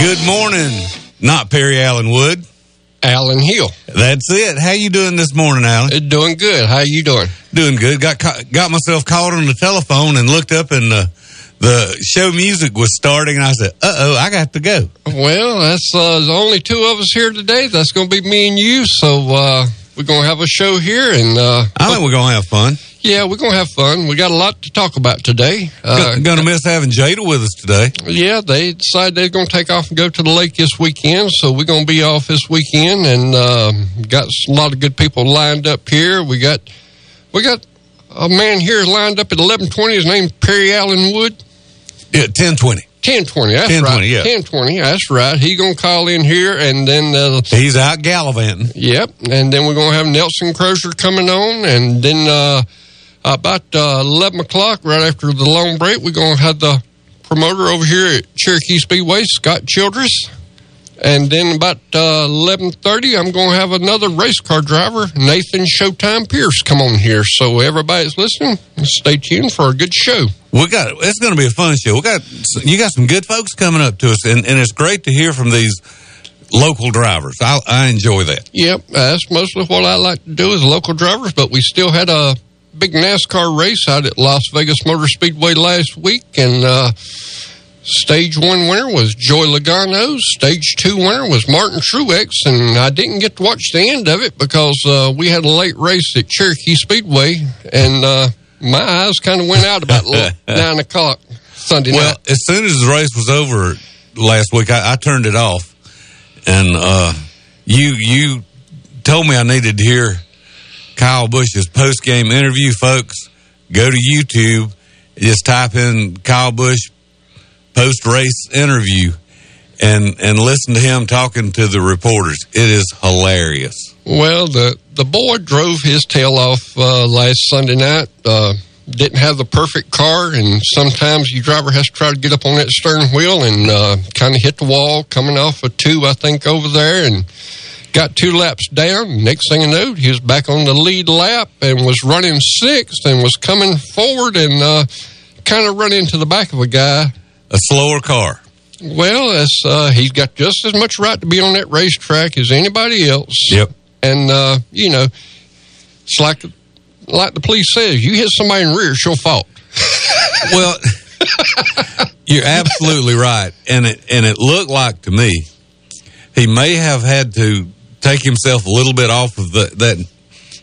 Good morning. Not Perry Allen Wood. Alan Hill. That's it. How you doing this morning, Alan? Uh, Doing good. How you doing? Doing good. Got got myself called on the telephone and looked up and the the show music was starting and I said, "Uh oh, I got to go." Well, that's uh, there's only two of us here today. That's going to be me and you. So uh, we're going to have a show here, and uh, I think we're gonna have fun. Yeah, we're going to have fun. We got a lot to talk about today. Uh, Go- gonna miss having Jada with us today. yeah, they decided they're going to take off and go to the lake this weekend, so we're going to be off this weekend, and uh, got a lot of good people lined up here. We got we got a man here lined up at eleven twenty. His name's Perry Allen Wood. Yeah, ten twenty. Ten twenty. That's 10:20, right. yeah. Ten twenty. That's right. He gonna call in here, and then uh, He's out gallivanting. yep, and then we're gonna have Nelson Crozier coming on, and then uh, about uh, eleven o'clock, right after the long break, we're gonna have the promoter over here at Cherokee Speedway, Scott Childress, and then about uh, eleven thirty, I'm gonna have another race car driver, Nathan Showtime Pierce, come on here. So everybody's listening, stay tuned for a good show. We got it's going to be a fun show. We got you got some good folks coming up to us, and, and it's great to hear from these local drivers. I, I enjoy that. Yep, that's mostly what I like to do as local drivers. But we still had a big NASCAR race out at Las Vegas Motor Speedway last week, and uh, stage one winner was Joey Logano. Stage two winner was Martin Truex, and I didn't get to watch the end of it because uh, we had a late race at Cherokee Speedway, and uh, my eyes kind of went out about nine o'clock Sunday Well, night. Well, as soon as the race was over last week, I, I turned it off, and uh, you you told me I needed to hear Kyle Busch's post game interview. Folks, go to YouTube, just type in Kyle Busch post race interview, and and listen to him talking to the reporters. It is hilarious. Well, the the boy drove his tail off uh, last Sunday night. Uh, didn't have the perfect car, and sometimes your driver has to try to get up on that steering wheel and uh, kind of hit the wall, coming off a two, I think, over there, and got two laps down. Next thing I know, he was back on the lead lap and was running sixth and was coming forward and uh, kind of run into the back of a guy A slower car. well, uh, he's got just as much right to be on that racetrack as anybody else. Yep. And, uh, you know, it's like, like the police says, you hit somebody in the rear, it's your fault. Well, you're absolutely right, and it and it looked like to me he may have had to take himself a little bit off of the, that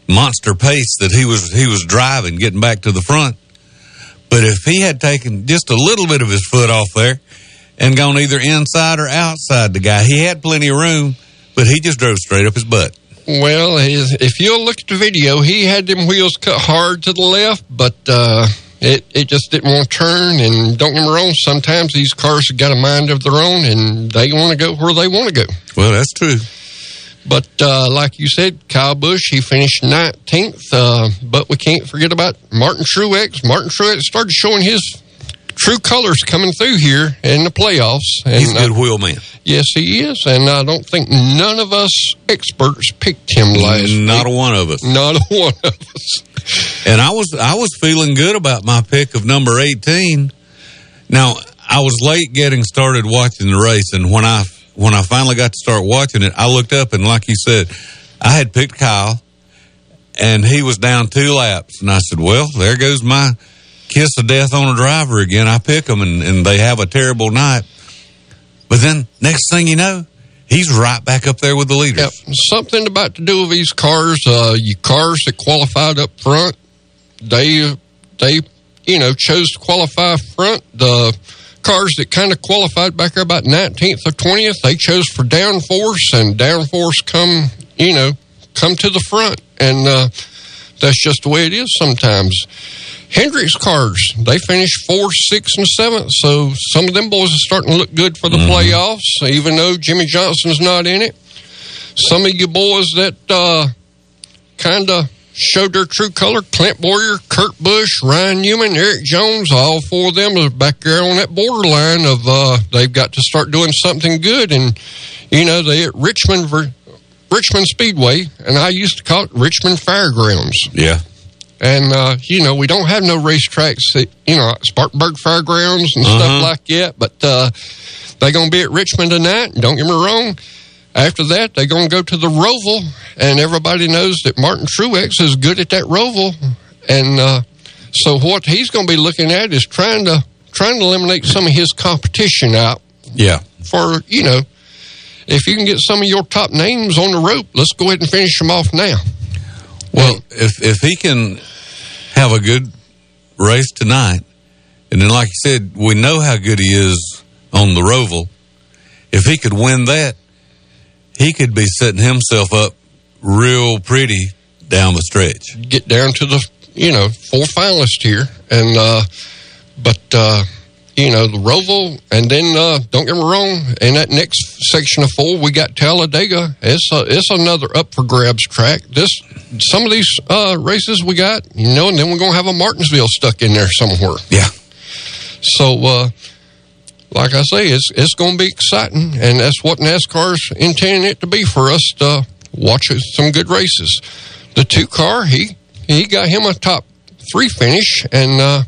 monster pace that he was he was driving, getting back to the front. But if he had taken just a little bit of his foot off there and gone either inside or outside the guy, he had plenty of room, but he just drove straight up his butt. Well, his, if you'll look at the video, he had them wheels cut hard to the left, but, uh, it, it just didn't want to turn. And don't get me wrong, sometimes these cars have got a mind of their own and they want to go where they want to go. Well, that's true. But uh, like you said, Kyle Busch, he finished 19th. Uh, but we can't forget about Martin Truex. Martin Truex started showing his true colors coming through here in the playoffs. And, He's a good uh, wheel man. yes, he is. And I don't think none of us experts picked him last Not week. a one of us. Not a one of us. And I was I was feeling good about my pick of number eighteen. Now I was late getting started watching the race, and when I when I finally got to start watching it, I looked up and like you said, I had picked Kyle, and he was down two laps, and I said, "Well, there goes my kiss of death on a driver again." I pick them, and, and they have a terrible night. But then next thing you know, he's right back up there with the leaders. Yep. Something about to do with these cars. Uh, you cars that qualified up front, they they you know chose to qualify front. The cars that kind of qualified back there about 19th or 20th, they chose for downforce, and downforce come you know come to the front, and uh, that's just the way it is sometimes. Hendricks cars, they finished fourth, sixth, and seventh. So some of them boys are starting to look good for the mm-hmm. playoffs, even though Jimmie Johnson's not in it. Some of you boys that uh, kind of showed their true color, Clint Bowyer, Kurt Busch, Ryan Newman, Erik Jones, all four of them are back there on that borderline of uh, they've got to start doing something good. And, you know, they at Richmond, for Richmond Speedway, and I used to call it Richmond Fairgrounds. Yeah. And, uh, you know, we don't have no racetracks, that, you know, Spartanburg Fairgrounds and uh-huh. stuff like that, but uh, they're going to be at Richmond tonight. Don't get me wrong. After that, they're going to go to the Roval, and everybody knows that Martin Truex is good at that Roval. And uh, so what he's going to be looking at is trying to trying to eliminate some of his competition out. Yeah. For, you know, if you can get some of your top names on the rope, let's go ahead and finish them off now. Well, if if he can have a good race tonight, and then like you said, we know how good he is on the Roval. If he could win that, he could be setting himself up real pretty down the stretch. Get down to the you know four finalists here, and uh, but uh, you know, the Roval, and then uh, don't get me wrong, in that next section of four, we got Talladega. It's a, it's another up for grabs track. This some of these uh, races we got, you know, and then we're gonna have a Martinsville stuck in there somewhere. Yeah. So, uh, like I say, it's it's going to be exciting, and that's what NASCAR's intending it to be for us to watch some good races. The two car, he he got him a top three finish, and uh,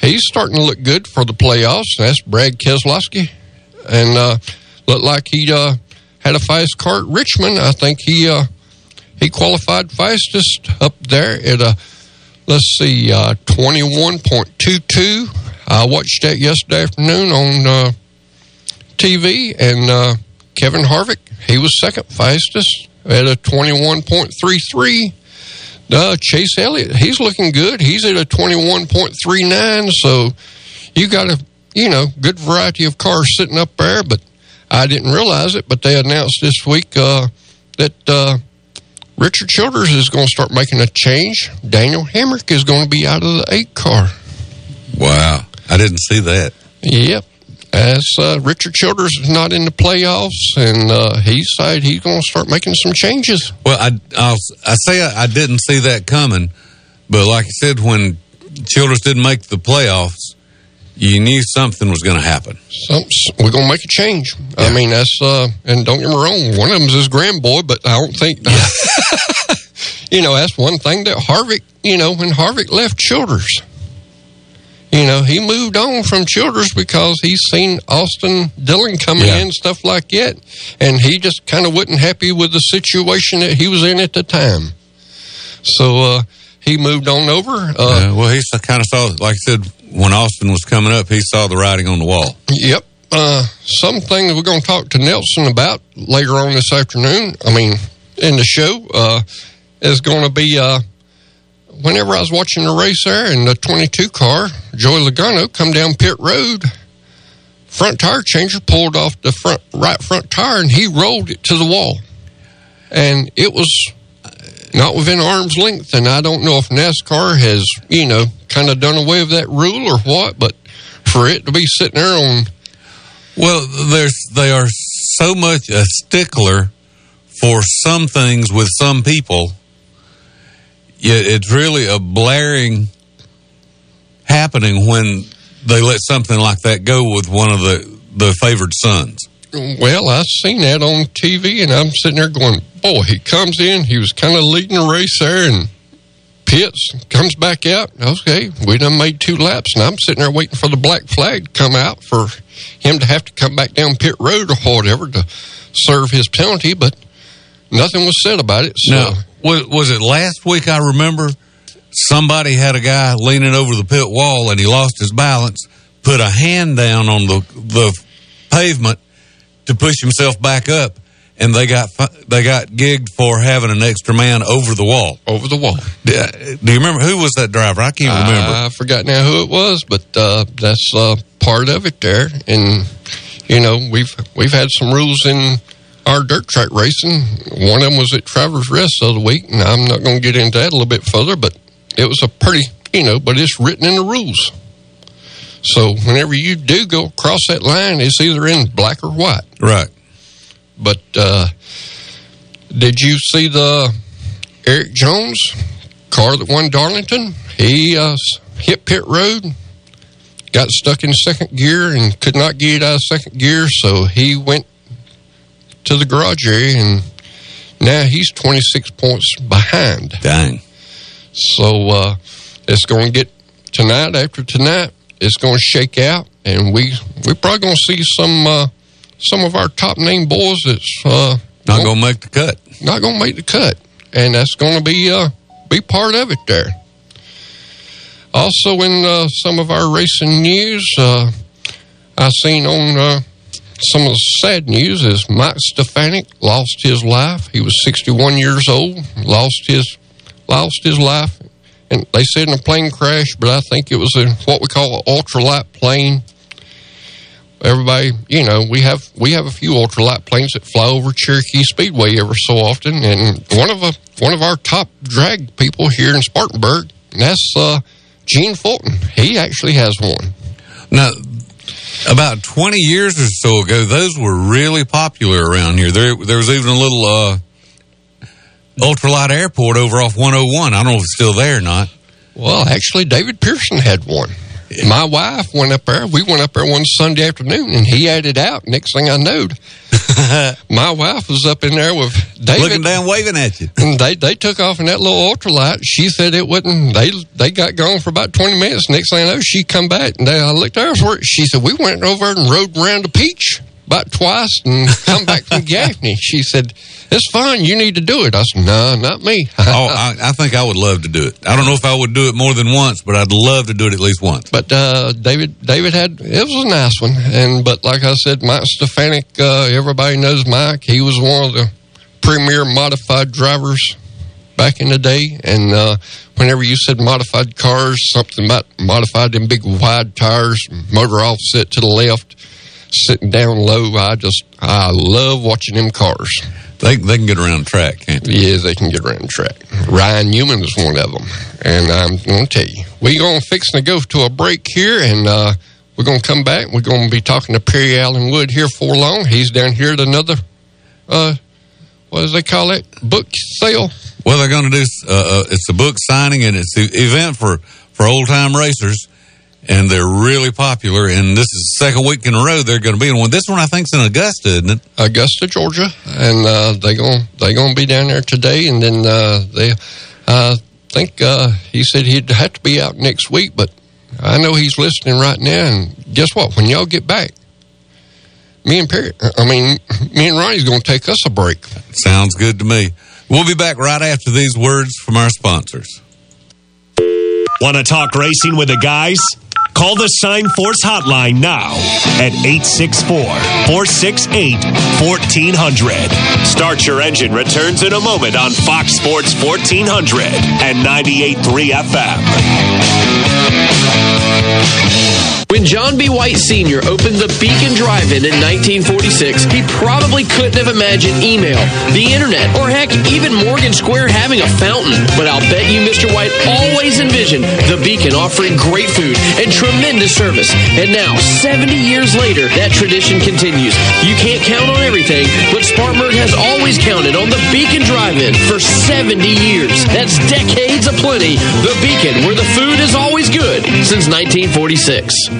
he's starting to look good for the playoffs. That's Brad Keselowski, and uh, looked like he uh, had a fast car at Richmond. I think he uh, he qualified fastest up there at a let's see, uh, 21.22 I watched that yesterday afternoon on uh, TV, and uh, Kevin Harvick he was second fastest at a twenty one point three three. Uh, Chase Elliott, he's looking good. He's at a 21.39, so you got a, you know, good variety of cars sitting up there, but I didn't realize it, but they announced this week uh, that uh, Richard Childers is going to start making a change. Daniel Hemric is going to be out of the eight car. Wow. I didn't see that. Yep as uh, Richard Childers is not in the playoffs, and uh, he said he's going to start making some changes. Well, I I'll, i say I, I, didn't see that coming, but like I said, when Childers didn't make the playoffs, you knew something was going to happen. Some, we're going to make a change. Yeah. I mean, that's uh, and don't get me wrong, one of them is his grandboy, but I don't think. Yeah. you know, that's one thing that Harvick. You know, when Harvick left Childers you know, he moved on from Childers because he's seen Austin Dillon coming yeah. in, stuff like that, and he just kind of wasn't happy with the situation that he was in at the time. So uh, he moved on over. Uh, well, he kind of saw, like I said, when Austin was coming up, he saw the writing on the wall. Yep. Uh, something we're going to talk to Nelson about later on this afternoon. I mean, in the show uh, is going to be uh, whenever I was watching the race there in the 22 car, Joey Logano come down pit road. Front tire changer pulled off the front right front tire and he rolled it to the wall. And it was not within arm's length. And I don't know if NASCAR has, you know, kind of done away with that rule or what, but for it to be sitting there on. Well, there's they are so much a stickler for some things with some people it's really a blaring happening when they let something like that go with one of the the favored sons. Well, I've seen that on TV, and I'm sitting there going, "Boy, he comes in. He was kind of leading the race there, and pits comes back out. Okay, we done made two laps, and I'm sitting there waiting for the black flag to come out for him to have to come back down pit road or whatever to serve his penalty, but nothing was said about it. So. No was, was it last week? I remember somebody had a guy leaning over the pit wall and he lost his balance, put a hand down on the the pavement to push himself back up, and they got they got gigged for having an extra man over the wall. Over the wall. Do, do you remember who was that driver? I can't remember. I forgot now who it was, but uh, that's uh, part of it there. And you know we've we've had some rules in our dirt track racing. One of them was at Travelers Rest the other week, and I'm not going to get into that a little bit further, but it was a pretty you know, but it's written in the rules. So whenever you do go across that line, it's either in black or white. Right. But uh, did you see the Erik Jones car that won Darlington? He uh, hit pit road, got stuck in second gear, and could not get out of second gear. So he went to the garage area, and now he's 26 points behind. Dang. So uh, it's going to get tonight after tonight. It's going to shake out, and we we probably going to see some uh, some of our top name boys that's uh, Not going to make the cut. not going to make the cut, and that's going to be uh, be part of it there. Also, in uh, some of our racing news, uh, I seen on uh, some of the sad news is Mike Stefanik lost his life. He was 61 years old, lost his lost his life, and they said in a plane crash, but I think it was a what we call an ultralight plane. Everybody, you know, we have we have a few ultralight planes that fly over Cherokee Speedway ever so often, and one of a, one of our top drag people here in Spartanburg, and that's uh, Gene Fulton. He actually has one. Now, about 20 years or so ago, those were really popular around here. There, there was even a little uh, ultralight airport over off 101. I don't know if it's still there or not. Well, actually, David Pearson had one. My wife went up there. We went up there one Sunday afternoon, and he had it out. Next thing I knowed, my wife was up in there with David. Looking down, waving at you. And they they took off in that little ultralight. She said it wouldn't. They they got gone for about twenty minutes. Next thing I know, she come back and they, I looked at her. She said we went over and rode around the peach about twice and come back from Gaffney. She said it's fine. You need to do it. I said no, not me. Oh, I, I think I would love to do it. I don't know if I would do it more than once, but I'd love to do it at least once. But uh, David, David had it was a nice one, and but like I said, Mike Stefanik, uh, everybody knows Mike. He was one of the premier modified drivers back in the day, and uh, whenever you said modified cars, something about modified them big wide tires, motor offset to the left, sitting down low. I just I love watching them cars. They, they can get around the track, can't they? Yeah, they can get around the track. Ryan Newman is one of them. And I'm going to tell you, we're going to fix and go to a break here, and uh, we're going to come back. We're going to be talking to Perry Allen Wood here for long. He's down here at another, uh, what does they call it? Book sale. Well, they're going to do, uh, uh, it's a book signing and it's an event for, for old time racers. And they're really popular. And this is the second week in a row they're going to be in one. This one I think's in Augusta, isn't it? Augusta, Georgia, and uh, they going they going to be down there today, and then uh, they uh, think uh, he said he'd have to be out next week, but I know he's listening right now. And guess what? When y'all get back, me and Perry, I mean, me and Ronnie's going to take us a break. Sounds good to me. We'll be back right after these words from our sponsors. Want to talk racing with the guys? Call the Sign Force hotline now at 864 468 1400. Start Your Engine returns in a moment on Fox Sports 1400 and 98.3 FM. When John B. White Sr. opened the Beacon Drive-In in 1946, he probably couldn't have imagined email, the internet, or heck, even Morgan Square having a fountain. But I'll bet you Mr. White always envisioned the Beacon offering great food and tremendous service. And now, 70 years later, that tradition continues. You can't count on everything, but Spartanburg has always counted on the Beacon Drive-In for 70 years. That's decades of plenty. The Beacon, where the food is always good since 1946.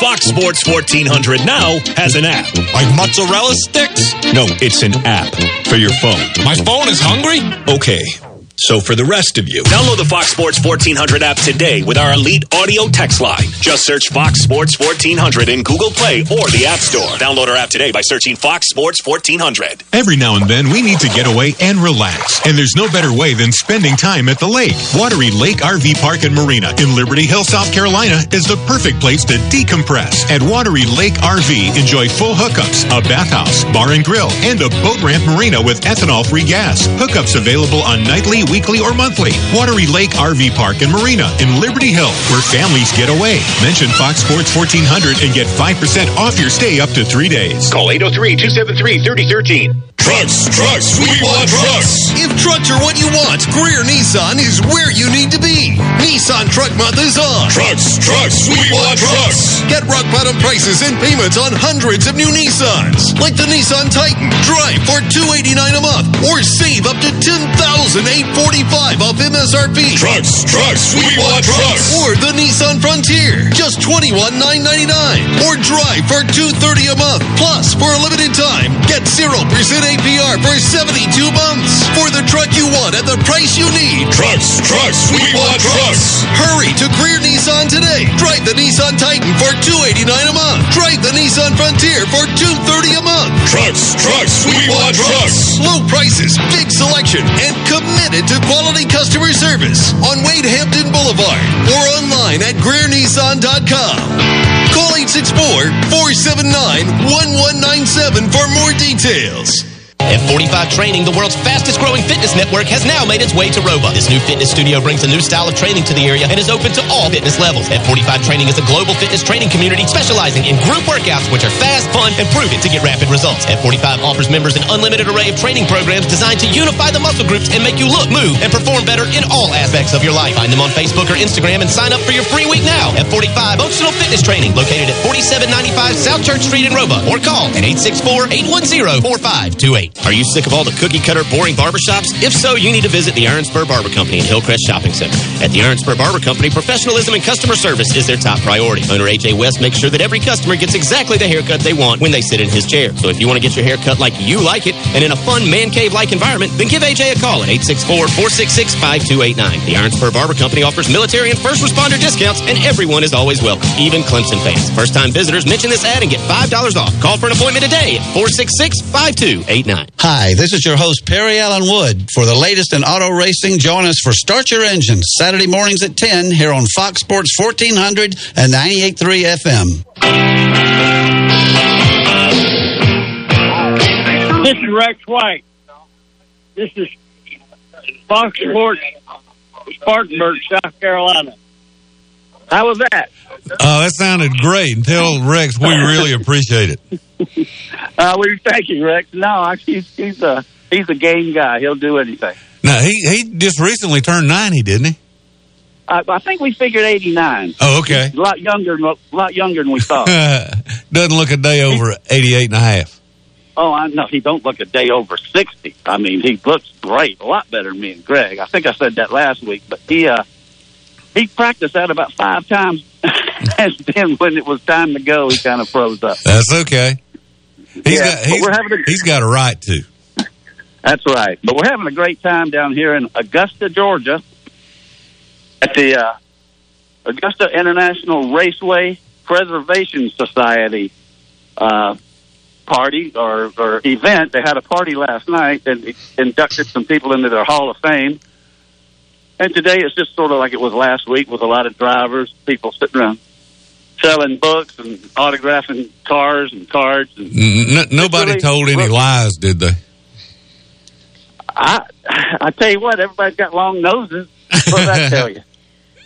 Fox Sports 1400 now has an app. Like mozzarella sticks? No, it's an app for your phone. My phone is hungry? Okay. So for the rest of you, download the Fox Sports 1400 app today with our elite audio text line. Just search Fox Sports 1400 in Google Play or the App Store. Download our app today by searching Fox Sports 1400. Every now and then, we need to get away and relax, and there's no better way than spending time at the lake. Wateree Lake RV Park and Marina in Liberty Hill, South Carolina is the perfect place to decompress. At Wateree Lake RV, enjoy full hookups, a bathhouse, bar and grill, and a boat ramp marina with ethanol-free gas. Hookups available on nightly, weekly, or monthly. Wateree Lake RV Park and Marina in Liberty Hill, where families get away. Mention Fox Sports 1400 and get 5% off your stay up to three days. Call 803-273-3013. Trucks, trucks, we want trucks. If trucks are what you want, Greer Nissan is where you need to be. Nissan Truck Month is on. Trucks, trucks, we want trucks. Get rock bottom prices and payments on hundreds of new Nissans, like the Nissan Titan. Drive for 289 a month or save up to $10,845 off MSRP. Trucks, trucks, we want trucks. Or the Nissan Frontier, just $21,999. Or drive for 230 a month. Plus, for a limited time, get 0% APR for 72 months. For the truck you want at the price you need. Trucks, trucks, we want trucks. Hurry to Greer Nissan today. Drive the Nissan Titan for 289 a month. Drive the Nissan Frontier for 230 a month. Trucks, trucks, we want trucks. Low prices, big selection, and committed to quality customer service on Wade Hampton Boulevard or online at GreerNissan.com. Call 864-479-1197 for more details. F45 Training, the world's fastest growing fitness network, has now made its way to Roebuck. This new fitness studio brings a new style of training to the area and is open to all fitness levels. F45 Training is a global fitness training community specializing in group workouts which are fast, fun, and proven to get rapid results. F45 offers members an unlimited array of training programs designed to unify the muscle groups and make you look, move, and perform better in all aspects of your life. Find them on Facebook or Instagram and sign up for your free week now. F45 Functional Fitness Training, located at 4795 South Church Street in Roebuck, or call at 864-810-4528. Are you sick of all the cookie cutter, boring barbershops? If so, you need to visit the Iron Spur Barber Company in Hillcrest Shopping Center. At the Iron Spur Barber Company, professionalism and customer service is their top priority. Owner AJ West makes sure that every customer gets exactly the haircut they want when they sit in his chair. So if you want to get your hair cut like you like it and in a fun man cave like environment, then give AJ a call at 864-466-5289. The Iron Spur Barber Company offers military and first responder discounts, and everyone is always welcome, even Clemson fans. First time visitors mention this ad and get $5 off. Call for an appointment today at 466-5289. Hi, this is your host, Perry Allen Wood. For the latest in auto racing, join us for Start Your Engines, Saturday mornings at 10 here on Fox Sports 1400 and 98.3 FM. This is Rex White. This is Fox Sports, Spartanburg, South Carolina. How was that? Oh, that sounded great. And tell Rex we really appreciate it. Uh, we thank you, Rex. No, he's he's a he's a game guy. He'll do anything. Now he he just recently turned ninety, didn't he? I, I think we figured eighty nine. Oh, okay. A lot younger, than- a lot younger than we thought. Doesn't look a day over 88 and a half. oh, I know he don't look a day over sixty. I mean, he looks great, a lot better than me and Greg. I think I said that last week, but he uh he practiced that about five times, and then when it was time to go, he kind of froze up. That's okay. He's Yeah, got he's, we're having a- he's got a right to. That's right. But we're having a great time down here in Augusta, Georgia, at the uh, Augusta International Raceway Preservation Society uh, party or, or event. They had a party last night and inducted some people into their Hall of Fame. And today it's just sort of like it was last week with a lot of drivers, people sitting around selling books and autographing cars and cards. And nobody really- told any lies, did they? I I tell you what, everybody's got long noses. What did I tell you?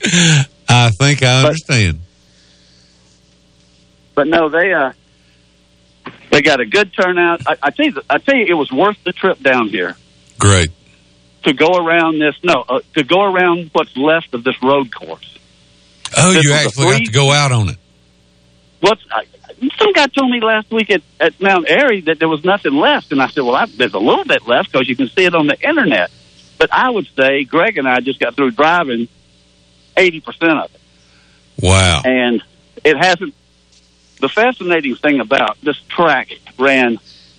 I think I understand. But no, they uh they got a good turnout. I, I tell you, I tell you, it was worth the trip down here Great. to go around this. No, uh, to go around what's left of this road course. Oh, This you actually free- to go out on it. What's some guy told me last week at, at Mount Airy that there was nothing left, and I said, "Well, I, there's a little bit left because you can see it on the internet." But I would say Greg and I just got through driving eighty percent of it. Wow. and it hasn't. The fascinating thing about this track ran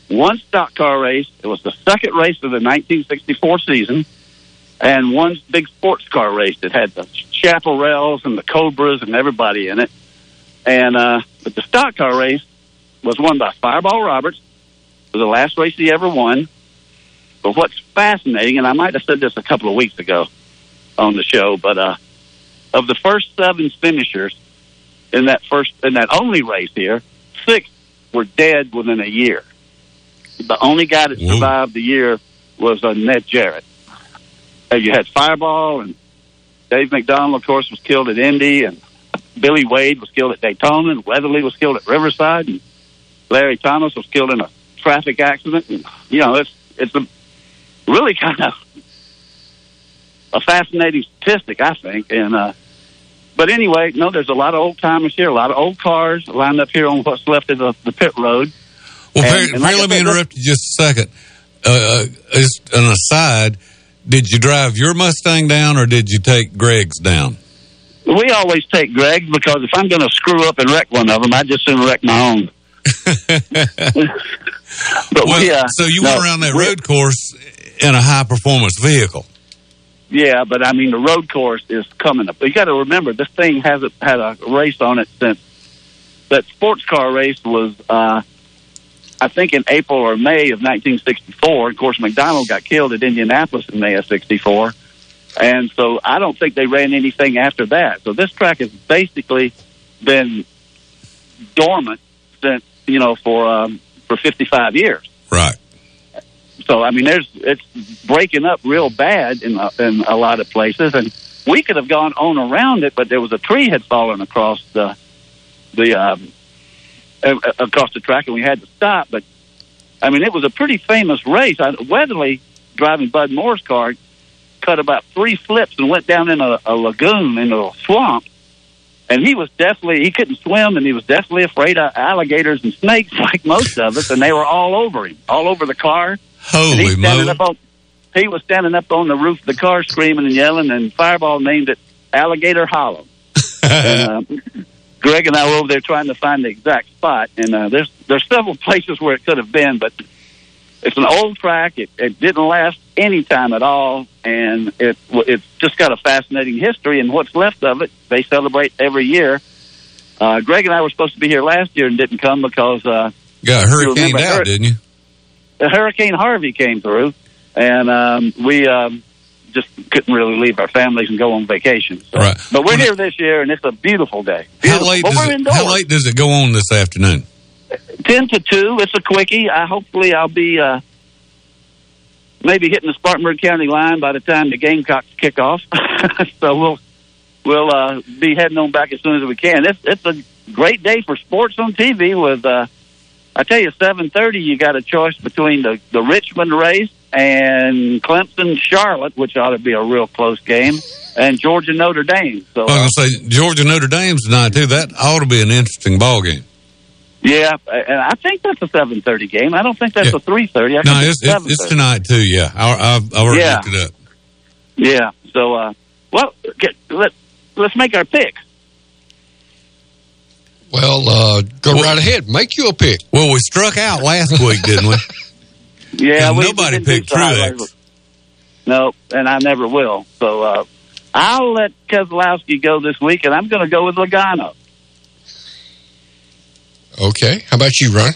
one stock car race. It was the second race of the 1964 season. and one big sports car race that had the Chaparrals and the Cobras and everybody in it. And uh, but the stock car race was won by Fireball Roberts. It was the last race he ever won. But what's fascinating, and I might have said this a couple of weeks ago on the show, but uh, of the first seven finishers in that first in that only race here, six were dead within a year. The only guy that survived the year was uh, Ned Jarrett. Uh, you had Fireball and Dave McDonald, of course, was killed at Indy, and Billy Wade was killed at Daytona, and Weatherly was killed at Riverside, and Larry Thomas was killed in a traffic accident. And, you know, it's it's a really kind of a fascinating statistic, I think. And uh, but anyway, no, there's a lot of old timers here, a lot of old cars lined up here on what's left of the, the pit road. Well, And- Perry, and like Perry, let me interrupt you just a second. Uh, uh, just an aside, did you drive your Mustang down or did you take Greg's down? We always take Greg because if I'm going to screw up and wreck one of them, I just soon wreck my own. but Well, we, uh, so you no, went around that road course in a high performance vehicle. Yeah, but I mean the road course is coming up. But You got to remember this thing hasn't had a race on it since that sports car race was, uh, I think, in April or May of 1964. Of course, McDonald got killed at Indianapolis in May of '64, and so I don't think they ran anything after that. So this track has basically been dormant since you know for um, for 55 years. Right. So I mean, there's it's breaking up real bad in a, in a lot of places, and we could have gone on around it, but there was a tree had fallen across the the um, across the track, and we had to stop. But I mean, it was a pretty famous race. I, Weatherly driving Bud Moore's car cut about three flips and went down in a, a lagoon in a swamp. And he was definitely he couldn't swim, and he was definitely afraid of alligators and snakes, like most of us. And they were all over him, all over the car. Holy moly. he was standing up on the roof of the car screaming and yelling, and Fireball named it Alligator Hollow. and, uh, Greg and I were over there trying to find the exact spot, and uh, there's there's several places where it could have been, but it's an old track. It, it didn't last any time at all, and it it's just got a fascinating history. And what's left of it, they celebrate every year. Uh, Greg and I were supposed to be here last year and didn't come because uh, hurricaned remember out, Hur- didn't you? the Hurricane Harvey came through, and um, we um, just couldn't really leave our families and go on vacation. So. Right. But we're here this year, and it's a beautiful day. How late, it, how late does it go on this afternoon? Ten to two. It's a quickie. I hopefully I'll be uh, maybe hitting the Spartanburg County line by the time the Gamecocks kick off. so we'll we'll uh, be heading on back as soon as we can. It's it's a great day for sports on TV. With uh, I tell you, seven thirty, you got a choice between the the Richmond race and Clemson Charlotte, which ought to be a real close game, and Georgia Notre Dame. So I uh, was going to say Georgia Notre Dame's tonight too. That ought to be an interesting ball game. Yeah, and I think that's a seven thirty game. I don't think that's Yeah. a three thirty. I No, think it's, it's, it's tonight too. Yeah, I, I've, I've already Yeah. looked it up. Yeah. So, uh, well, get, let let's make our pick. Well, uh, go right ahead. Make you a pick. Well, we struck out last week, didn't we? Yeah, And we, nobody we didn't do picked so high Truex. last- No, and I never will. So uh, I'll let Keselowski go this week, and I'm going to go with Logano. Okay. How about you, Ron?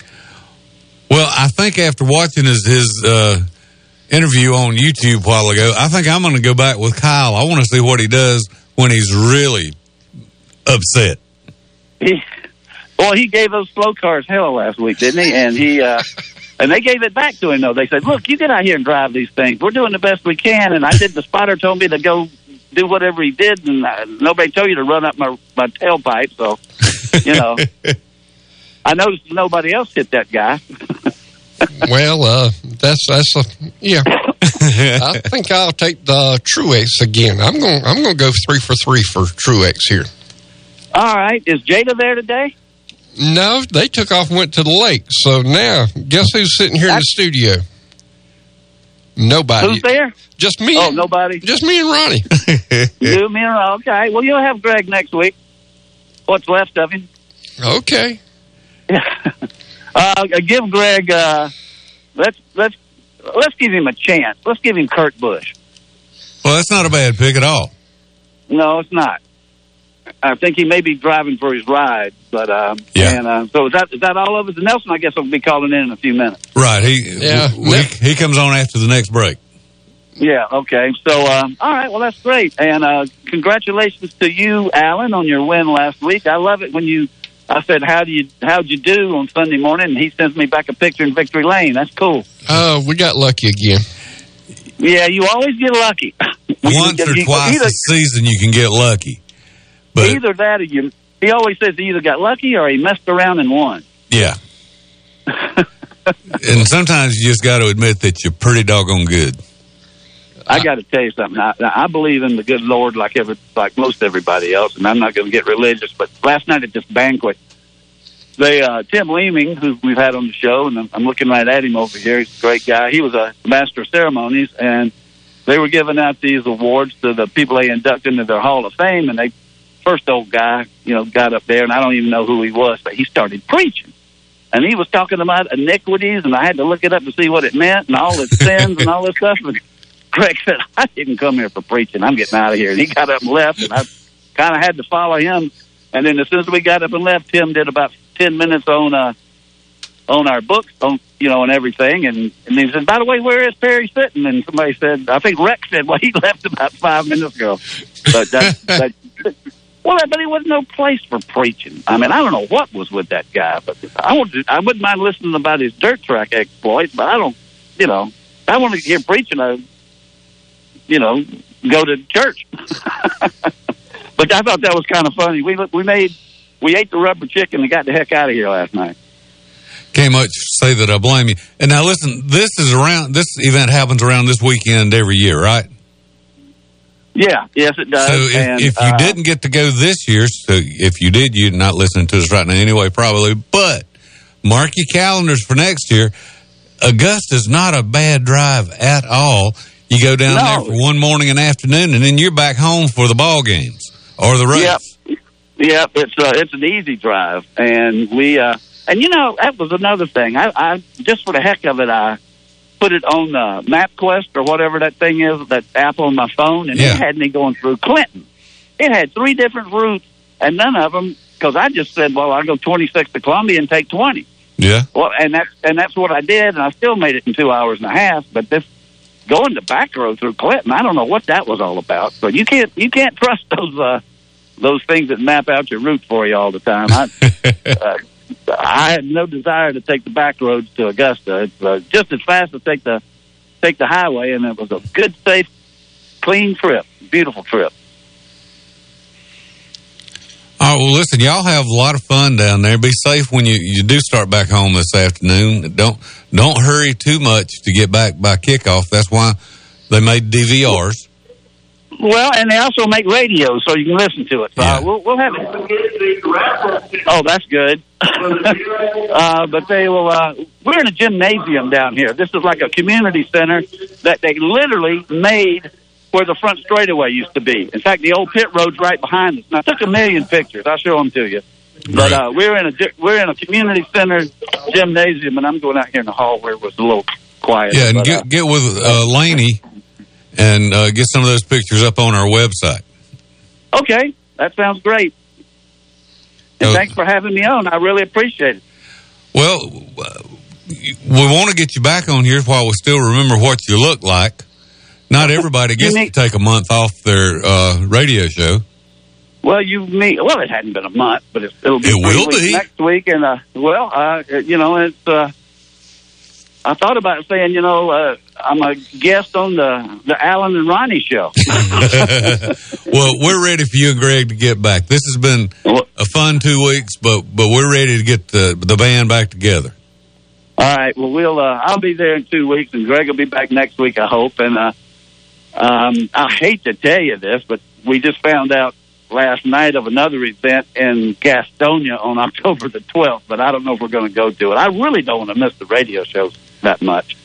Well, I think after watching his his uh, interview on YouTube a while ago, I think I'm going to go back with Kyle. I want to see what he does when he's really upset. He, well, he gave those slow cars hell last week, didn't he? And he uh, and they gave it back to him though. They said, "Look, you get out here and drive these things. We're doing the best we can." And I did. The spotter told me to go do whatever he did, and uh, nobody told you to run up my my tailpipe. So, you know, I noticed nobody else hit that guy. well, uh, that's that's a yeah. I think I'll take the Truex again. I'm going. I'm going to go three for three for Truex here. All right, is Jada there today? No, they took off and went to the lake. So now, guess who's sitting here in the studio? Nobody. Who's there? Just me. Oh, nobody. Just me and Ronnie. You, me, and okay. Well, you'll have Greg next week. What's left of him? Okay. Uh, give Greg. Uh, let's let's let's give him a chance. Let's give him Kurt Busch. Well, that's not a bad pick at all. No, it's not. I think he may be driving for his ride, but um, Yeah. And uh, so is that is that all of us? And Nelson, I guess, will be calling in in a few minutes. Right. He Yeah. w- he, he comes on after the next break. Yeah. Okay. So, um, all right. Well, that's great, and uh, congratulations to you, Alan, on your win last week. I love it when you. I said, "How do you how'd you do on Sunday morning?" And he sends me back a picture in Victory Lane. That's cool. Uh, we got lucky again. Yeah, you always get lucky. Once or You- twice either, a season, you can get lucky. But either that or you. He always says he either got lucky or he messed around and won. yeah. and sometimes you just got to admit that you're pretty doggone good. I got to tell you something. I, I believe in the good Lord like every, like most everybody else, and I'm not going to get religious. But last night at this banquet, they uh, Tim Leeming, who we've had on the show, and I'm, I'm looking right at him over here. He's a great guy. He was a master of ceremonies, and they were giving out these awards to the people they inducted into their Hall of Fame. And they first old guy, you know, got up there, and I don't even know who he was, but he started preaching. And he was talking about iniquities, and I had to look it up to see what it meant, and all his sins and all this stuff. And Greg said, I didn't come here for preaching. I'm getting out of here. And he got up and left, and I kind of had to follow him. And then as soon as we got up and left, Tim did about 10 minutes on, uh, on our books, on, you know, and everything. And, and he said, by the way, where is Perry sitting? And somebody said, I think Rex said, well, he left about five minutes ago. But that, that, well, but it was no place for preaching. I mean, I don't know what was with that guy, but I would, I wouldn't mind listening about his dirt track exploits, but I don't, you know, I want to hear preaching. I, you know, go to church. but I thought that was kind of funny. We we made we ate the rubber chicken and got the heck out of here last night. Can't much say that I blame you. And now listen, this is around. This event happens around this weekend every year, right? Yeah, yes, it does. So if, and, if you uh, didn't get to go this year, so if you did, you're not listening to us right now anyway, probably. But mark your calendars for next year. Augusta's not a bad drive at all. You go down No. there for one morning and afternoon, and then you're back home for the ball games or the race. Yep. Yep, it's uh, it's an easy drive, and we uh, and you know that was another thing. I, I just for the heck of it, I put it on the MapQuest or whatever that thing is, that app on my phone, and Yeah. it had me going through Clinton. It had three different routes, and none of them because I just said, well, I'll go 26 to Columbia and take 20. Yeah. Well, and that's and that's what I did, and I still made it in two hours and a half. But this going to back road through Clinton, I don't know what that was all about. But you can't you can't trust those uh, those things that map out your route for you all the time. I, uh, I had no desire to take the back roads to Augusta. It's uh, just as fast to take the take the highway, and it was a good, safe, clean trip, beautiful trip. All right, well, listen, y'all have a lot of fun down there. Be safe when you, you do start back home this afternoon. Don't don't hurry too much to get back by kickoff. That's why they made DVRs. Well, and they also make radio, so you can listen to it. So uh, we'll, we'll have it. Oh, that's good. uh, but they will. Uh, we're in a gymnasium down here. This is like a community center that they literally made where the front straightaway used to be. In fact, the old pit road's right behind us. And I took a million pictures. I'll show them to you. But uh, we're in a we're in a community center gymnasium, and I'm going out here in the hall where it was a little quiet. Yeah, and But, uh, get get with uh, Laney and uh, get some of those pictures up on our website. Okay, that sounds great. And thanks for having me on. I really appreciate it. Well, uh, we want to get you back on here while we still remember what you look like. Not everybody gets to take a month off their uh, radio show. Well, you meet. Well, it hadn't been a month, but it, it'll be. It will be. next week. And uh, well, uh, you know, it's. Uh, I thought about saying, you know, uh, I'm a guest on the the Alan and Ronnie show. well, we're ready for you and Greg to get back. This has been a fun two weeks, but but we're ready to get the the band back together. All right. Well, we'll. Uh, I'll be there in two weeks, and Greg will be back next week. I hope. And uh, um, I hate to tell you this, but we just found out last night of another event in Gastonia on October the 12th. But I don't know if we're going to go to it. I really don't want to miss the radio shows that much.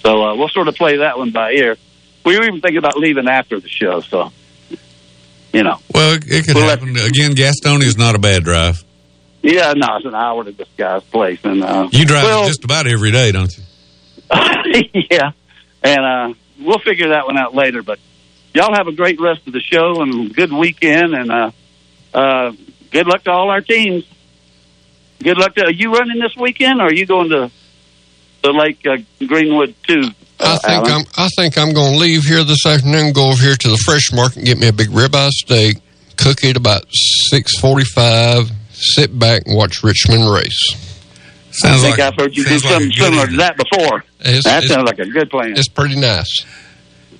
So uh, we'll sort of play that one by ear. We were even thinking about leaving after the show. So, you know. Well, it, it could happen again. Gastonia is not a bad drive. Yeah, no, it's an hour to this guy's place, and uh, You drive well, just about every day, don't you? yeah, and uh, we'll figure that one out later. But y'all have a great rest of the show and good weekend, and uh, uh, good luck to all our teams. Good luck to. Are you running this weekend, or are you going to the Lake uh, Greenwood too? I Uh, think Alan? I'm. I think I'm going to leave here this afternoon. Go over here to the fresh market and get me a big ribeye steak. Cook it about six forty-five. Sit back and watch Richmond race. I think I've heard you do something similar to that before. It's- that it's- sounds like a good plan. It's pretty nice.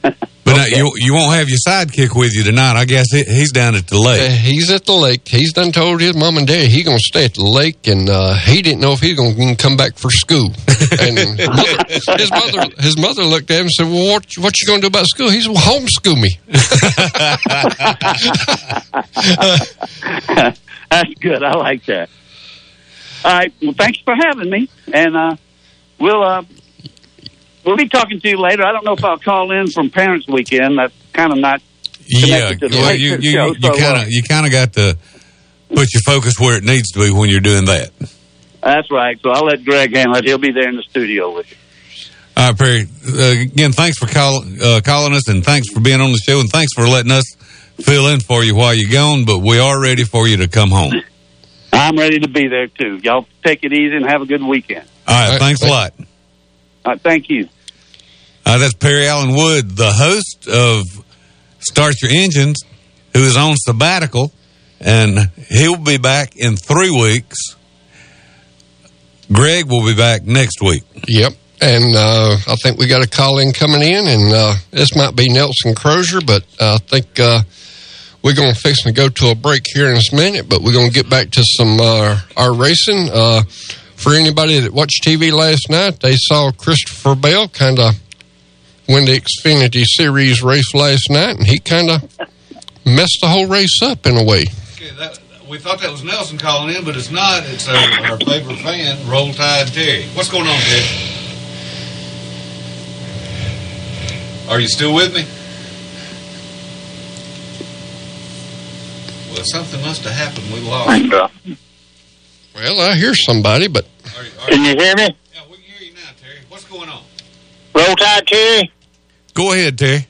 But uh, you you won't have your sidekick with you tonight. I guess he, he's down at the lake. Uh, he's at the lake. He's done told his mom and dad he gonna stay at the lake, and uh, he didn't know if he was gonna come back for school. And his mother, his mother, his mother looked at him and said, "Well, what what you gonna do about school?" He said, well, "Homeschool me." That's good. I like that. All right. Well, thanks for having me, and uh, we'll uh, we'll be talking to you later. I don't know if I'll call in from Parents Weekend. That's kind of not Yeah, well, you you, show, you kind uh, of you kind of got to put your focus where it needs to be when you're doing that. That's right. So I'll let Greg handle it. He'll be there in the studio with you. All right, Perry. Uh, again, thanks for call, uh, calling us, and thanks for being on the show, and thanks for letting us fill in for you while you're gone. But we are ready for you to come home. I'm ready to be there too. Y'all take it easy and have a good weekend. All right, thanks a lot. All right, thank you. Uh, that's Perry Allen Wood, the host of Start Your Engines, who is on sabbatical, and he'll be back in three weeks. Greg will be back next week. Yep. And uh, I think we got a call in coming in, and uh, this might be Nelson Crozier, but I think uh, we're going to fix and go to a break here in a minute. But we're going to get back to some uh, our racing. Uh, for anybody that watched TV last night, they saw Christopher Bell kind of win the Xfinity Series race last night, and he kind of messed the whole race up in a way. we thought that was Nelson calling in, but it's not. It's our, our favorite fan, Roll Tide Terry. What's going on, Terry? Are you still with me? Well, something must have happened. We lost. Well, I hear somebody, but Can you hear me? Yeah, we can hear you now, Terry. What's going on? Roll Tide Terry? Go ahead, Terry.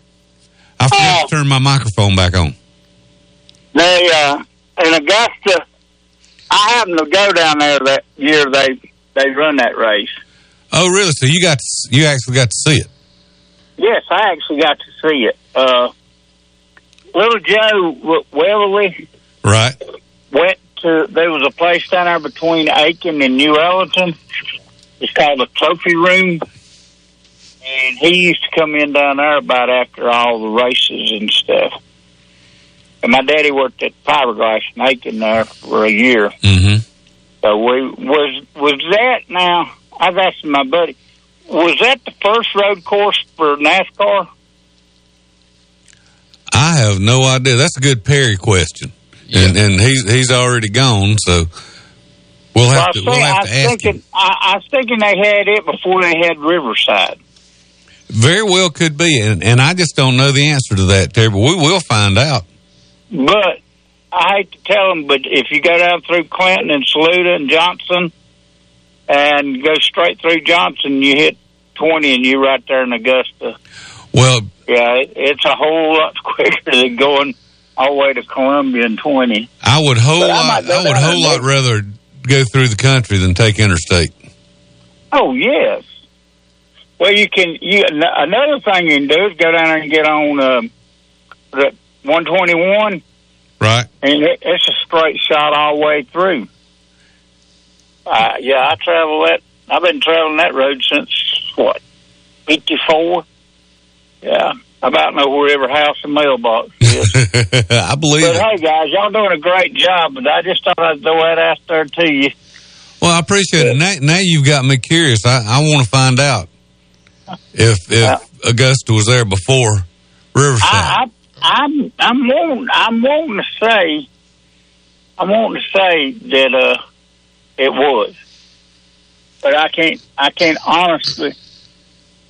I forgot to turn my microphone back on. They, uh, in Augusta, I happened to go down there that year they, they run that race. Oh, really? So you got to, you actually got to see it? Yes, I actually got to see it. Uh, little Joe W- Weatherly Right. went to, there was a place down there between Aiken and New Ellenton. It's called the Trophy Room. And he used to come in down there about after all the races and stuff. And my daddy worked at Fiberglass in Aiken there for a year. Mm-hmm. So we was was that now? I was asking my buddy, was that the first road course for NASCAR? I have no idea. That's a good Perry question, and and he's he's already gone, so we'll Well, have was, to we'll I have was to ask thinking, him. I, I was thinking they had it before they had Riverside. Very well could be, and and I just don't know the answer to that, Terry. But we will find out. But I hate to tell them, but if you go down through Clinton and Saluda and Johnston, and go straight through Johnston, you hit twenty, and you're right there in Augusta. Well, Yeah, it, it's a whole lot quicker than going all the way to Columbia and twenty. I would whole But I lot I would whole lot rather go through the country than take interstate. Oh yes. Well, you can. You another thing you can do is go down there and get on um, the 121, Right. and it, it's a straight shot all the way through. Uh, yeah, I travel that. I've been traveling that road since what 54. Yeah, about know where every house and mailbox is. I believe but it. hey, guys, y'all doing a great job. But I just thought I'd throw that out there to you. Well, I appreciate it. Now, now you've got me curious. I, I want to find out if if Augusta was there before Riverside. I, I, I'm I'm wanting I'm wanting to say I'm wanting to say that uh it was, but I can't I can't honestly.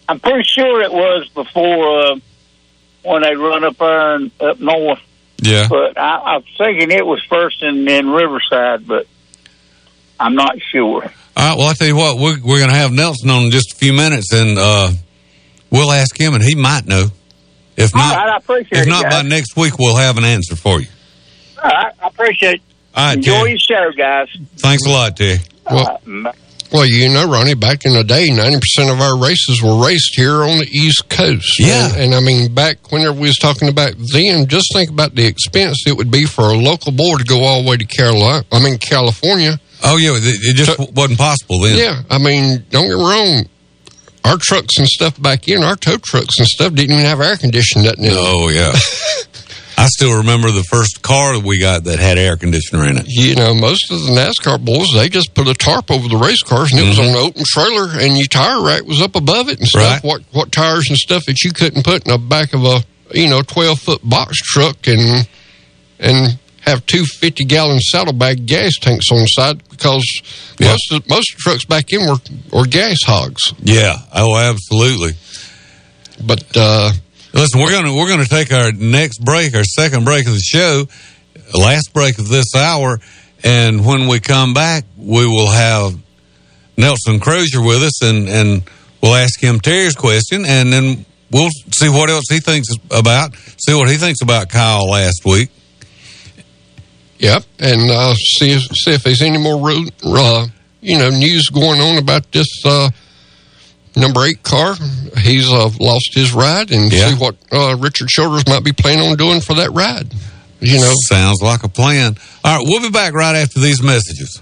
I'm pretty sure it was before uh, when they run up there and up north. Yeah. But I, I'm thinking it was first in, in Riverside, but I'm not sure. All right. Well, I tell you what, we're, we're going to have Nelson on in just a few minutes, and uh, we'll ask him, and he might know. If not, right, I appreciate if it, not by next week, we'll have an answer for you. All right, I appreciate it. All right, Enjoy Terry. your show, guys. Thanks a lot, Terry. Well, Uh, well, you know, Ronnie, back in the day, 90% of our races were raced here on the East Coast. Yeah. And, and I mean, back whenever we was talking about then, just think about the expense it would be for a local boy to go all the way to Carolina, I mean, California. Oh yeah, it just wasn't possible then. Yeah. I mean, don't get me wrong. Our trucks and stuff back in, our tow trucks and stuff didn't even have air conditioning. Nothing. Oh yeah. I still remember the first car that we got that had air conditioner in it. you know, most of the NASCAR boys, they just put a tarp over the race cars and it was on an open trailer and your tire rack was up above it and stuff. Right. What, what tires and stuff that you couldn't put in the back of a, you know, 12 foot box truck and, and have two 50 gallon saddlebag gas tanks on the side because Yeah. most of, most of the trucks back in were, were gas hogs. Yeah. Oh, absolutely. But, uh, Listen, we're gonna we're gonna take our next break, our second break of the show, last break of this hour, and when we come back, we will have Nelson Crozier with us, and and we'll ask him Terry's question, and then we'll see what else he thinks about, see what he thinks about Kyle last week. Yep, and uh, see if, see if there's any more uh, you know news going on about this uh, number eight car. He's uh, lost his ride, and Yeah. see what uh, Richard Childress might be planning on doing for that ride. You know, Sounds like a plan. All right, we'll be back right after these messages.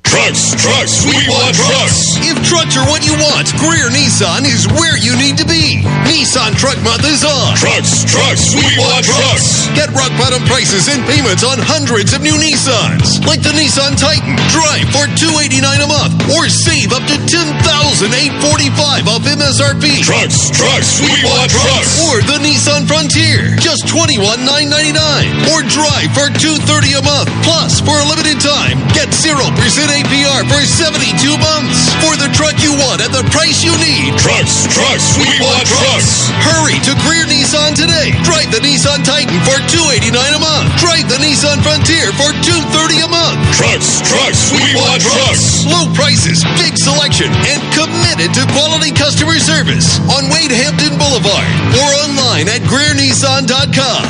Trucks, trucks, we want trucks. If trucks are what you want, Greer Nissan is where you need to be. Nissan Truck Month is on. Trucks, trucks, we want trucks. Get rock bottom prices and payments on hundreds of new Nissans, like the Nissan Titan. Drive for two eighty nine a month, or save up to ten thousand eight forty five off MSRP. Trucks, trucks, we want trucks. Or the Nissan Frontier, just twenty one nine ninety nine. Or drive for two thirty a month. Plus, for a limited time, get zero percent APR for seventy two months for the truck you want at the price you need. Trucks, trucks, we want trucks. Hurry to Greer Nissan today. Drive the Nissan Titan for two eighty nine a month. Drive the Nissan Frontier for two thirty a month. Trucks, trucks, we want trucks. Low prices, big selection, and committed to quality customer service on Wade Hampton Boulevard or online at GreerNissan.com.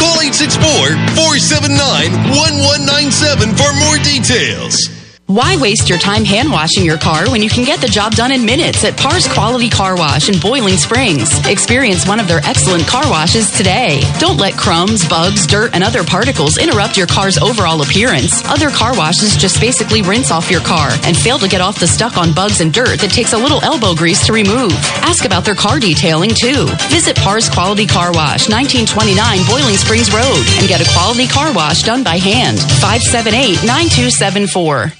Call 864-479-1197 for more details. Why waste your time hand washing your car when you can get the job done in minutes at Pars Quality Car Wash in Boiling Springs? Experience one of their excellent car washes today. Don't let crumbs, bugs, dirt, and other particles interrupt your car's overall appearance. Other car washes just basically rinse off your car and fail to get off the stuck on bugs and dirt that takes a little elbow grease to remove. Ask about their car detailing too. Visit Pars Quality Car Wash, 1929 Boiling Springs Road, and get a quality car wash done by hand. 578 9274.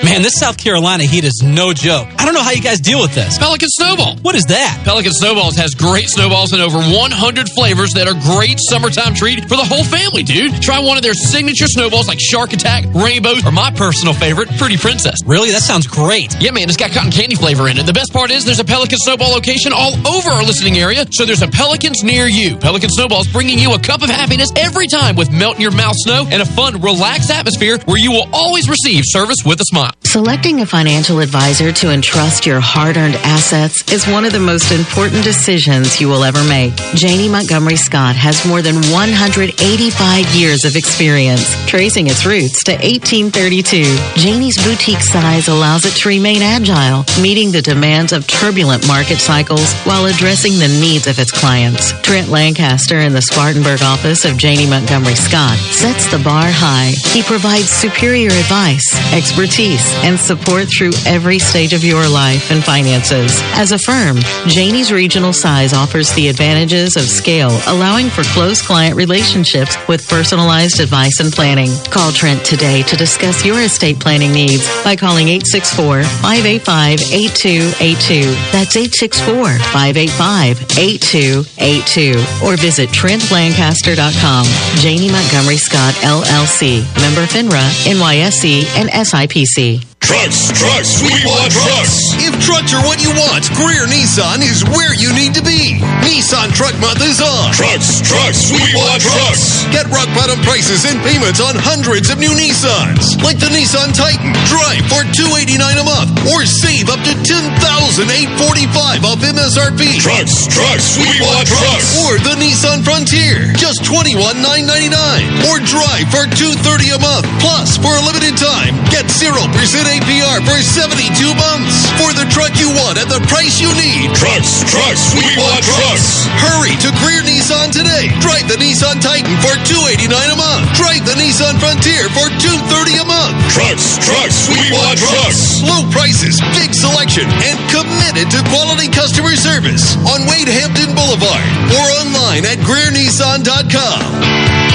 Man, this South Carolina heat is no joke. I don't know how you guys deal with this. Pelican Snowball. What is that? Pelican Snowballs has great snowballs in over 100 flavors that are great summertime treat for the whole family, dude. Try one of their signature snowballs like Shark Attack, Rainbow, or my personal favorite, Pretty Princess. Really? That sounds great. Yeah, man, it's got cotton candy flavor in it. The best part is there's a Pelican Snowball location all over our listening area, so there's a Pelicans near you. Pelican Snowballs bringing you a cup of happiness every time with melt in your mouth snow and a fun, relaxed atmosphere where you will always receive service with a smile. Selecting a financial advisor to entrust your hard earned assets is one of the most important decisions you will ever make. Janney Montgomery Scott has more than 185 years of experience tracing its roots to 1832. Janney's boutique size allows it to remain agile, meeting the demands of turbulent market cycles while addressing the needs of its clients. Trent Lancaster in the Spartanburg office of Janney Montgomery Scott sets the bar high. He provides superior advice, expertise, and support through every stage of your life and finances. As a firm, Janney's regional size offers the advantages of scale, allowing for close client relationships with personalized advice and planning. Call Trent today to discuss your estate planning needs by calling 864-585-8282. That's 864-585-8282. Or visit TrentLancaster.com. Janney Montgomery Scott, LLC. Member FINRA, NYSE, and SIPC. Trucks, trucks, we want trucks. If trucks are what you want, Greer Nissan is where you need to be. Nissan Truck Month is on. Trucks, trucks, we want trucks. Get rock bottom prices and payments on hundreds of new Nissans, like the Nissan Titan. Drive for two eighty nine a month, or save up to ten thousand eight forty five off MSRP. Trucks, trucks, we want trucks. Or the Nissan Frontier, just twenty one nine ninety nine, or drive for two thirty a month. Plus, for a limited time, get zero percent APR for 72 months for the truck you want at the price you need. Trucks, trucks, we want trucks. Hurry to Greer Nissan today. Drive the Nissan Titan for 289 a month. Drive the Nissan Frontier for 230 a month. Trucks, trucks, we want trucks. Low prices, big selection, and committed to quality customer service on Wade Hampton Boulevard or online at GreerNissan.com.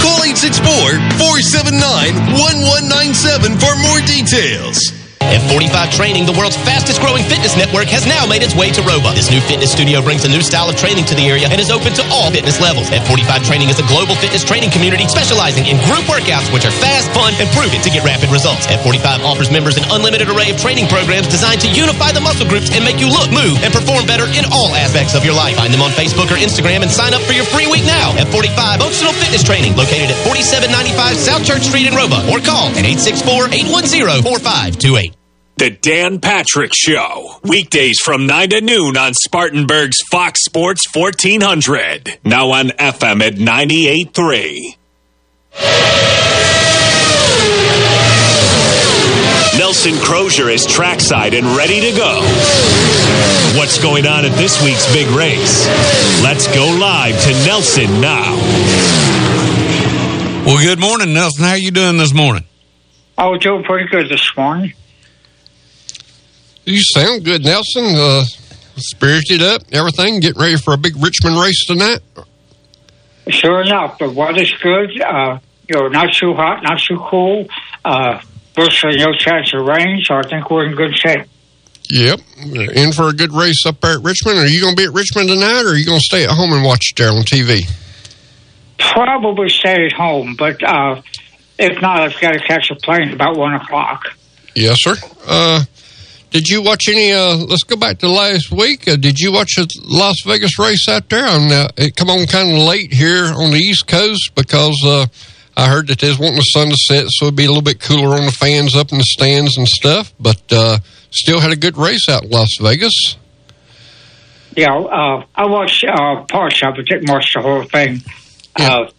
Call 864-479-1197 for more details. F45 Training, the world's fastest growing fitness network, has now made its way to Roba. This new fitness studio brings a new style of training to the area and is open to all fitness levels. F45 Training is a global fitness training community specializing in group workouts, which are fast, fun, and proven to get rapid results. F45 offers members an unlimited array of training programs designed to unify the muscle groups and make you look, move, and perform better in all aspects of your life. Find them on Facebook or Instagram and sign up for your free week now. F45 Functional Fitness Training, located at 4795 South Church Street in Roba, or call at 864 810 4528. The Dan Patrick Show. Weekdays from 9 to noon on Spartanburg's Fox Sports 1400. Now on FM at 98.3. Nelson Crozier is trackside and ready to go. What's going on at this week's big race? Let's go live to Nelson now. Well, good morning, Nelson. How are you doing this morning? I was doing pretty good this morning. You sound good, Nelson. Uh, spirited up, everything, getting ready for a big Richmond race tonight. Sure enough, the weather's good. Uh, you know, not too hot, not too cool. Uh, virtually no chance of rain, so I think we're in good shape. Yep, in for a good race up there at Richmond. Are you going to be at Richmond tonight, or are you going to stay at home and watch it there on TV? Probably stay at home, but uh, if not, I've got to catch a plane about one o'clock. Yes, sir. Uh, did you watch any? Uh, let's go back to last week. Uh, did you watch the Las Vegas race out there? On uh, it come on kind of late here on the East Coast because uh, I heard that there's wanting the sun to set, so it'd be a little bit cooler on the fans up in the stands and stuff. But uh, still had a good race out in Las Vegas. Yeah, uh, I watched uh, parts of it, didn't watch the whole thing. Uh,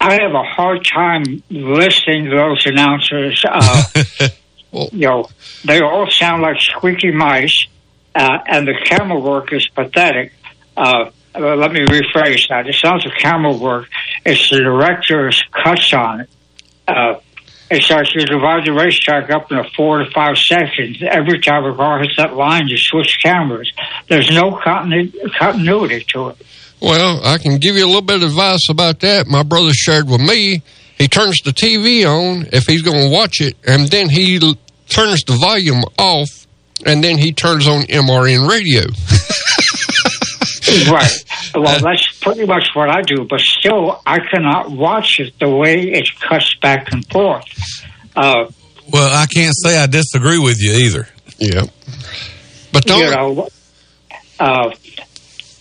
I have a hard time listening to those announcers. Uh, you know, they all sound like squeaky mice, uh, and the camera work is pathetic. Uh, let me rephrase that. It's not the camera work; it's the director's cuts on it. Uh, it's like you divide the racetrack up into four to five sections. Every time a car hits that line, you switch cameras. There's no continu- continuity to it. Well, I can give you a little bit of advice about that. My brother shared with me. He turns the TV on if he's going to watch it, and then he turns the volume off, and then he turns on MRN radio. right. Well, that's pretty much what I do, but still, I cannot watch it the way it cuts back and forth. Uh, Well, I can't say I disagree with you either. Yeah. But you know, uh,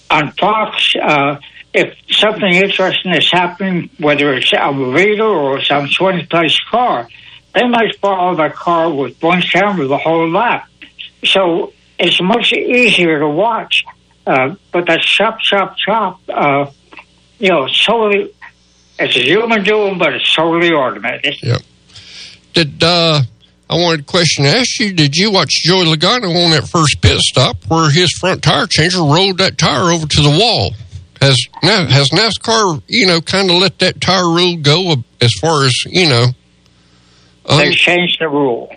on Fox, uh, if something interesting is happening, whether it's a leader or some 20 place car, they might follow that car with one camera the whole lap. So it's much easier to watch. Uh, but that chop, chop, chop, uh, you know, totally it's a human doing, but it's totally automated. Yep. Did uh, I wanted a question to ask you? Did you watch Joey Logano on that first pit stop where his front tire changer rolled that tire over to the wall? Has has NASCAR you know kind of let that tire rule go as far as you know? Um, They've changed the rule.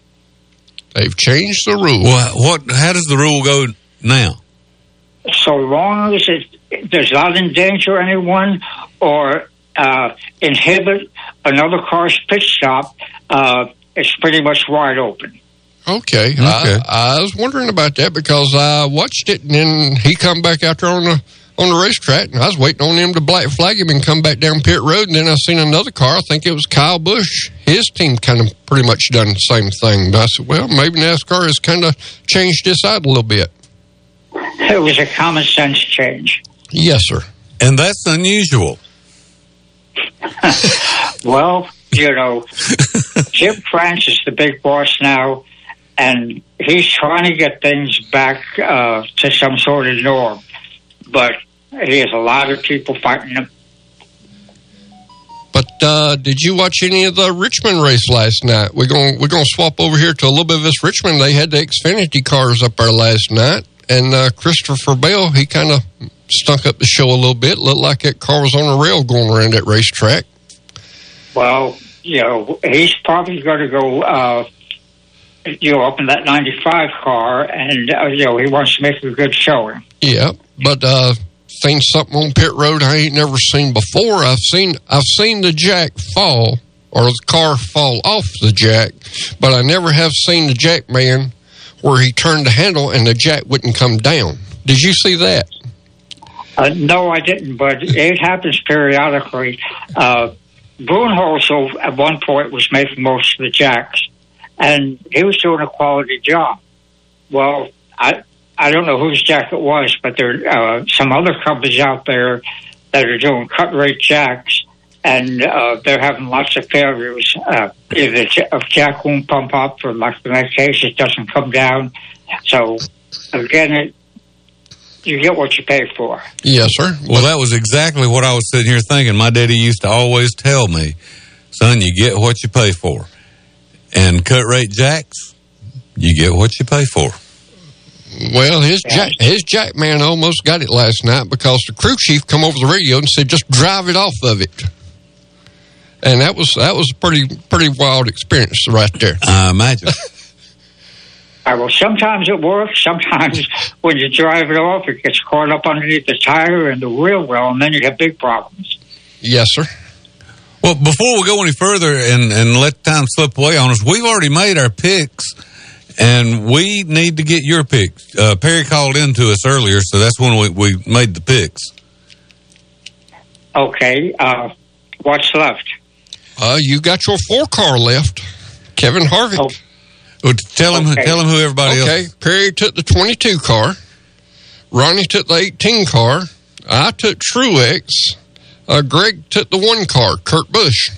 They've changed the rule. Well, what? How does the rule go now? So long as it does not endanger anyone or uh, inhibit another car's pit stop, uh, it's pretty much wide open. Okay, I, I was wondering about that because I watched it and then he come back out there on the on the racetrack and I was waiting on him to black flag him and come back down pit road and then I seen another car. I think it was Kyle Busch. His team kind of pretty much done the same thing. But I said, well, maybe NASCAR has kind of changed this out a little bit. It was a common sense change. Yes, sir. And that's unusual. Well, you know, Jim France is the big boss now, and he's trying to get things back uh, to some sort of norm. But he has a lot of people fighting him. But uh, did you watch any of the Richmond race last night? We're going we're going to swap over here to a little bit of this Richmond. They had the Xfinity cars up there last night, and uh, Christopher Bell he kind of stunk up the show a little bit. Looked like that car was on a rail going around that racetrack. Well, you know, he's probably going to go, uh, you know, up in that 95 car, and, uh, you know, he wants to make a good showing. Yeah, but uh, seen something on pit road I ain't never seen before. I've seen I've seen the jack fall or the car fall off the jack, but I never have seen the jack man where he turned the handle and the jack wouldn't come down. Did you see that? Uh, no, I didn't, but it happens periodically. Uh, Brunholzl at one point was making most of the jacks, and he was doing a quality job. Well, I I don't know whose jack it was, but there are uh, some other companies out there that are doing cut rate jacks, and uh, they're having lots of failures. Uh, if the if jack won't pump up, or like in that case, it doesn't come down. So again, it you get what you pay for. Yes, sir. Well, that was exactly what I was sitting here thinking. My daddy used to always tell me, son, you get what you pay for. And cut rate jacks, you get what you pay for. Well, his jack his jack man almost got it last night because the crew chief come over the radio and said just drive it off of it. And that was that was a pretty pretty wild experience right there. I imagine. Uh, well, sometimes it works. Sometimes when you drive it off, it gets caught up underneath the tire and the wheel well, and then you have big problems. Yes, sir. Well, before we go any further and, and let time slip away on us, we've already made our picks, and we need to get your picks. Uh, Perry called in to us earlier, so that's when we, we made the picks. Okay, uh, what's left? Uh, you got your four car left. Kevin Harvick. Oh. Well, tell him Okay. tell him who everybody okay. else. Perry took the 22 car. Ronnie took the 18 car. I took Truex. Uh, Greg took the one car, Kurt Busch.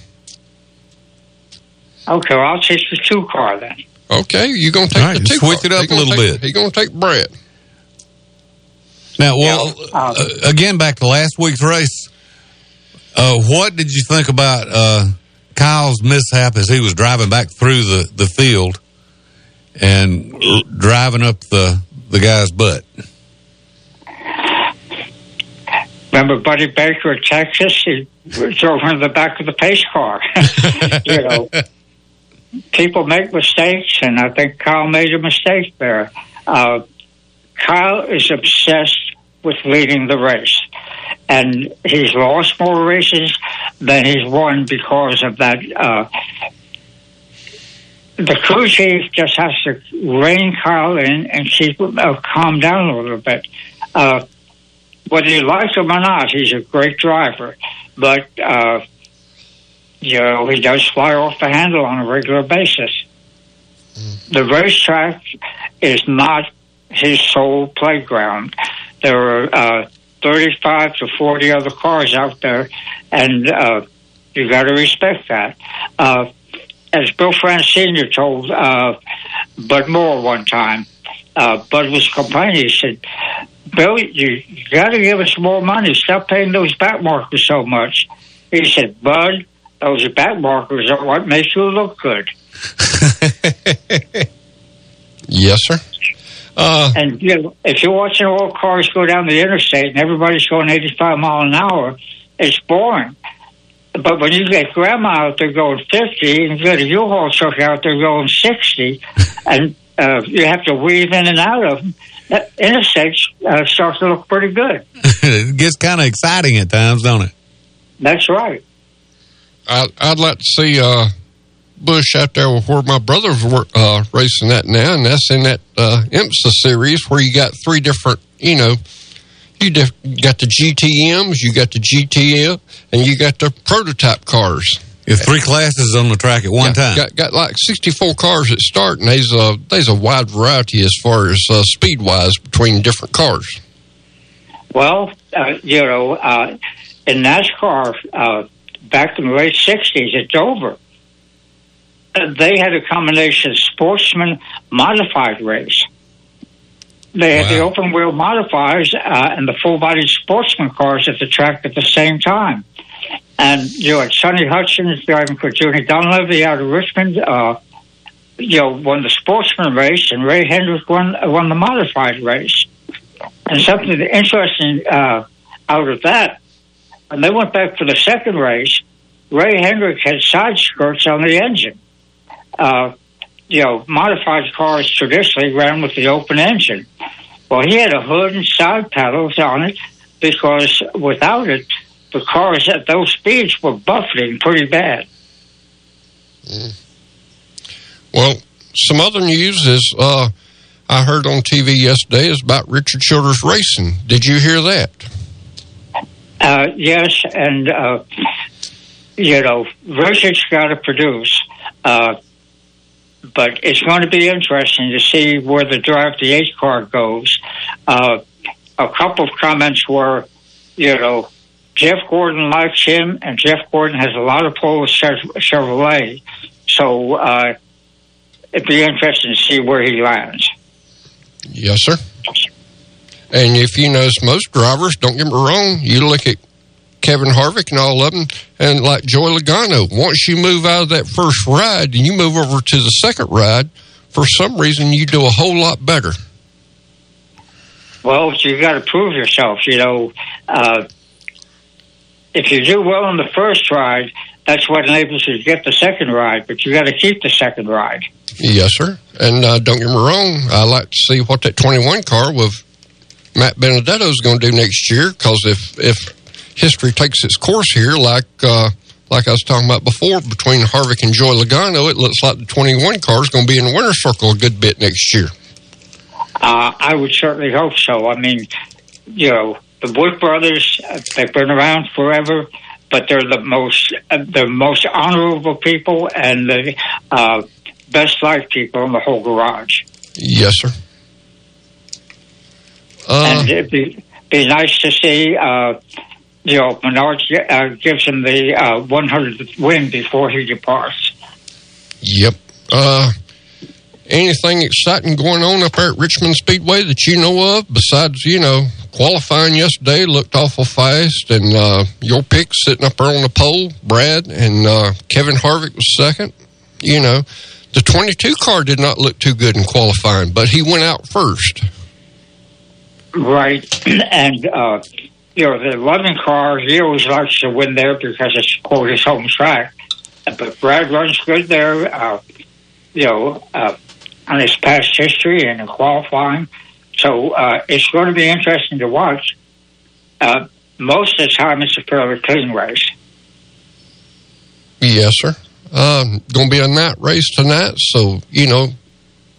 Okay, well, I'll take the two car then. Okay, you're gonna take All right, the two switch it up He a little take- bit. He gonna take Brett. Now, well, uh, again, back to last week's race. Uh, what did you think about uh, Kyle's mishap as he was driving back through the, the field and r- driving up the, the guy's butt? Remember Buddy Baker at Texas? He drove in the back of the pace car. you know, people make mistakes, and I think Kyle made a mistake there. Uh, Kyle is obsessed with leading the race, and he's lost more races than he's won because of that. Uh, the crew chief just has to rein Kyle in and keep uh, calm down a little bit. Uh, whether you like him or not, he's a great driver. But, uh, you know, he does fly off the handle on a regular basis. The racetrack is not his sole playground. There are uh, 35 to 40 other cars out there, and uh, you got to respect that. Uh, as Bill France Sr. told uh, Bud Moore one time, uh, Bud was complaining. He said, Bill, you, you got to give us more money. Stop paying those back markers so much. He said, Bud, those back markers are what makes you look good. Yes, sir. Uh, and you know, if you're watching all cars go down the interstate and everybody's going 85 mile an hour, it's boring. But when you get grandma out there going 50 and you get a U-Haul truck out there going 60, and uh, you have to weave in and out of them, that interstate uh, starts to look pretty good. it gets kind of exciting at times, don't it? That's right. I, I'd like to see uh, Busch out there where my brothers were uh, racing that now, and that's in that uh, IMSA series where you got three different, you know, you def- got the GTMs, you got the GTL, and you got the prototype cars. You have three classes on the track at one Yeah, time. Got, got like 64 cars at start, and there's a, there's a wide variety as far as uh, speed wise between different cars. Well, uh, you know, uh, in NASCAR, uh, back in the late 60s at Dover, uh, they had a combination sportsman modified race. They had the open wheel modifiers uh, and the full body sportsman cars at the track at the same time. And you had Sonny Hutchins driving for Junie Donlavey out of Richmond. Uh, you know, won the sportsman race, and Ray Hendrick won won the modified race. And something interesting uh, out of that, when they went back for the second race, Ray Hendrick had side skirts on the engine. Uh, you know, modified cars traditionally ran with the open engine. Well, he had a hood and side paddles on it because without it, the cars at those speeds were buffeting pretty bad. Well, some other news is uh, I heard on TV yesterday is about Richard Childress Racing. Did you hear that? Uh, yes, and uh, you know, Richard's got to produce, uh, but it's going to be interesting to see where the drive the eight car goes. Uh, a couple of comments were, you know, Jeff Gordon likes him, and Jeff Gordon has a lot of pull with Chevrolet, so uh, it'd be interesting to see where he lands. Yes, sir. And if you notice, most drivers, don't get me wrong, you look at Kevin Harvick and all of them, and like Joey Logano, once you move out of that first ride and you move over to the second ride, for some reason you do a whole lot better. Well, you got to prove yourself. You know, uh, if you do well on the first ride, that's what enables you to get the second ride. But you got to keep the second ride. Yes, sir. And uh, don't get me wrong, I like to see what that 21 car with Matt DiBenedetto is going to do next year. Because if if history takes its course here, like uh, like I was talking about before, between Harvick and Joey Logano, it looks like the 21 car is going to be in the winner's circle a good bit next year. Uh, I would certainly hope so. I mean, you know, the Wood brothers, they've been around forever, but they're the most, uh, the most honorable people and the uh, best life people in the whole garage. Yes, sir. Uh, and it'd be, be nice to see, uh, you know, Menard uh, gives him the uh, 100th win before he departs. Yep. Uh, anything exciting going on up there at Richmond Speedway that you know of besides, you know, qualifying yesterday looked awful fast and uh, your pick sitting up there on the pole, Brad, and uh, Kevin Harvick was second. You know, the 22 car did not look too good in qualifying, but he went out first. Right. and, uh, you know, the 11 car, he always likes to win there because it's, quote, his home track. But Brad runs good there, uh, you know, uh, on his past history and in qualifying. So uh, it's going to be interesting to watch. Uh, most of the time, it's a fairly clean race. Yes, sir. Um, going to be a night race tonight, so you know,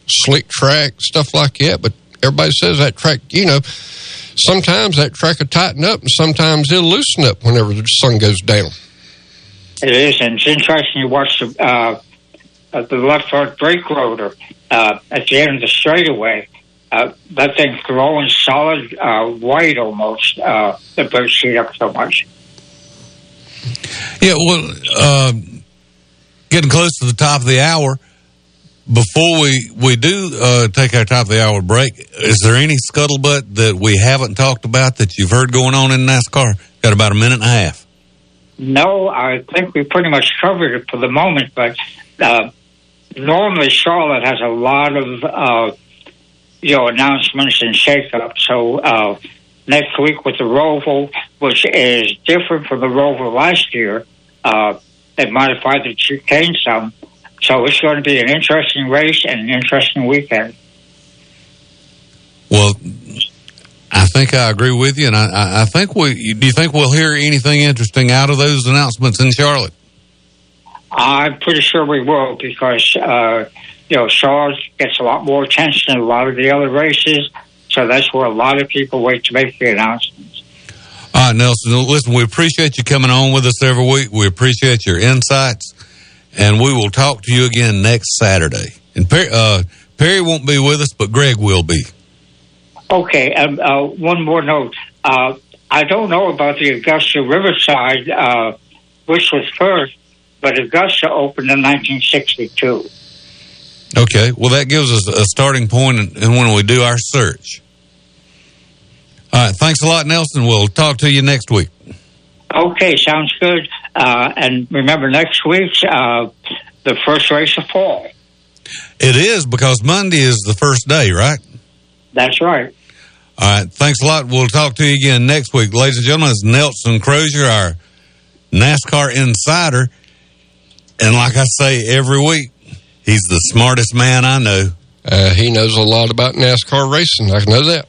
slick track stuff like that. But everybody says that track, you know, sometimes that track will tighten up, and sometimes it'll loosen up whenever the sun goes down. It is, and it's interesting you watch the uh, uh, the left front brake rotor uh, at the end of the straightaway. Uh, that thing's glowing solid uh, white almost. Uh, the brakes heat up so much. Yeah, well, uh, getting close to the top of the hour. Before we we do uh, take our top of the hour break, is there any scuttlebutt that we haven't talked about that you've heard going on in NASCAR? Got about a minute and a half. No, I think we pretty much covered it for the moment, but uh, normally Charlotte has a lot of uh, you know announcements and shakeups. So uh, next week with the Roval, which is different from the Roval last year, uh, they modified the chicane some. So it's going to be an interesting race and an interesting weekend. Well, I think I agree with you, and I- I, think we. Do you think we'll hear anything interesting out of those announcements in Charlotte? I'm pretty sure we will because uh, you know Charlotte gets a lot more attention than a lot of the other races, so that's where a lot of people wait to make the announcements. All right, Nelson. Listen, we appreciate you coming on with us every week. We appreciate your insights, and we will talk to you again next Saturday. And Perry, uh, Perry won't be with us, but Greg will be. Okay, um, uh, one more note. Uh, I don't know about the Augusta Riverside, uh, which was first, but Augusta opened in 1962. Okay. Well, that gives us a starting point in, in when we do our search. All right. Thanks a lot, Nelson. We'll talk to you next week. Okay, sounds good. Uh, and remember, next week's uh, the first race of fall. It is because Monday is the first day, right? That's right. All right. Thanks a lot. We'll talk to you again next week. Ladies and gentlemen, it's Nelson Crozier, our NASCAR insider. And like I say every week, he's the smartest man I know. Uh, he knows a lot about NASCAR racing. I know that.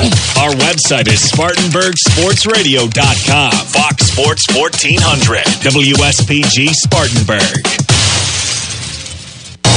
Our website is SpartanburgSportsRadio.com. Fox Sports 1400. WSPG Spartanburg.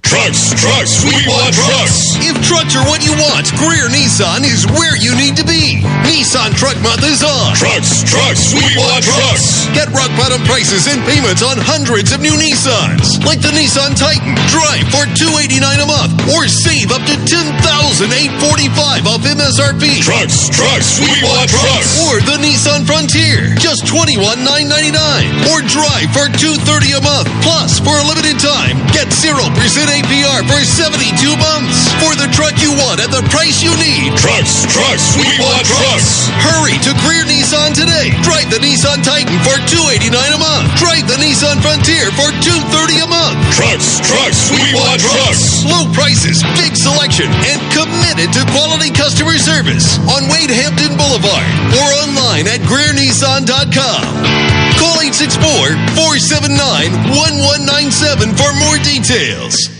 Trucks, trucks, we want trucks. If trucks are what you want, Greer Nissan is where you need to be. Nissan Truck Month is on. Trucks, trucks, we want trucks. Get rock bottom prices and payments on hundreds of new Nissans, like the Nissan Titan. Drive for two eighty nine a month, or save up to ten thousand eight forty five off MSRP. Trucks, trucks, we want trucks. Or the Nissan Frontier, just twenty one nine ninety nine, or drive for two thirty a month. Plus, for a limited time, get zero percent APR for 72 months for the truck you want at the price you need. Trucks, trucks, we want trucks. Hurry to Greer Nissan today. Drive the Nissan Titan for 289 a month. Drive the Nissan Frontier for 230 a month. Trucks, trucks, we want trucks. Low prices, big selection, and committed to quality customer service on Wade Hampton Boulevard or online at GreerNissan.com. Call 864-479-1197 for more details.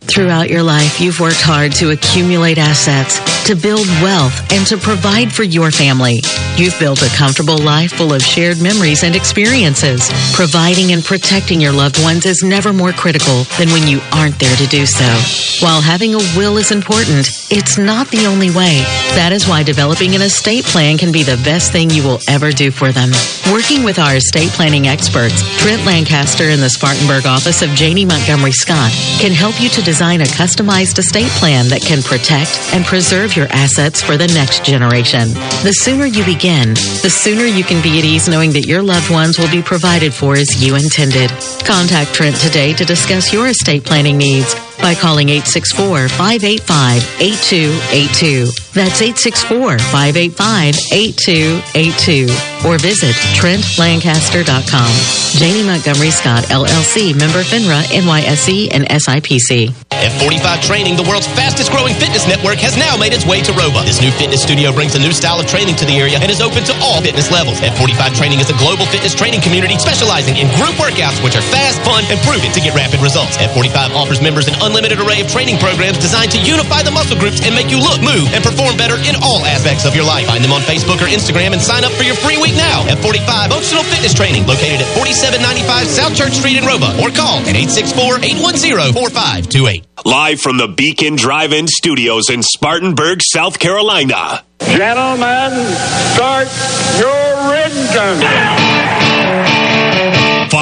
Throughout your life, you've worked hard to accumulate assets, to build wealth, and to provide for your family. You've built a comfortable life full of shared memories and experiences. Providing and protecting your loved ones is never more critical than when you aren't there to do so. While having a will is important, it's not the only way. That is why developing an estate plan can be the best thing you will ever do for them. Working with our estate planning experts, Trent Lancaster in the Spartanburg office of Janney Montgomery Scott can help you to design a customized estate plan that can protect and preserve your assets for the next generation. The sooner you begin, the sooner you can be at ease knowing that your loved ones will be provided for as you intended. Contact Trent today to discuss your estate planning needs by calling 864-585-8282. That's 864-585-8282. Or visit TrentLancaster.com. Janney Montgomery Scott, LLC, member FINRA, NYSE, and SIPC. F45 Training, the world's fastest growing fitness network, has now made its way to Roba. This new fitness studio brings a new style of training to the area and is open to all fitness levels. F45 Training is a global fitness training community specializing in group workouts, which are fast, fun, and proven to get rapid results. F45 offers members an unlimited array of training programs designed to unify the muscle groups and make you look, move, and perform better in all aspects of your life. Find them on Facebook or Instagram and sign up for your free week now. at 45 Functional Fitness Training, located at 4795 South Church Street in Roebuck, or call at 864 810 4528. Live from the Beacon Drive In Studios in Spartanburg, South Carolina. Gentlemen, start your engine.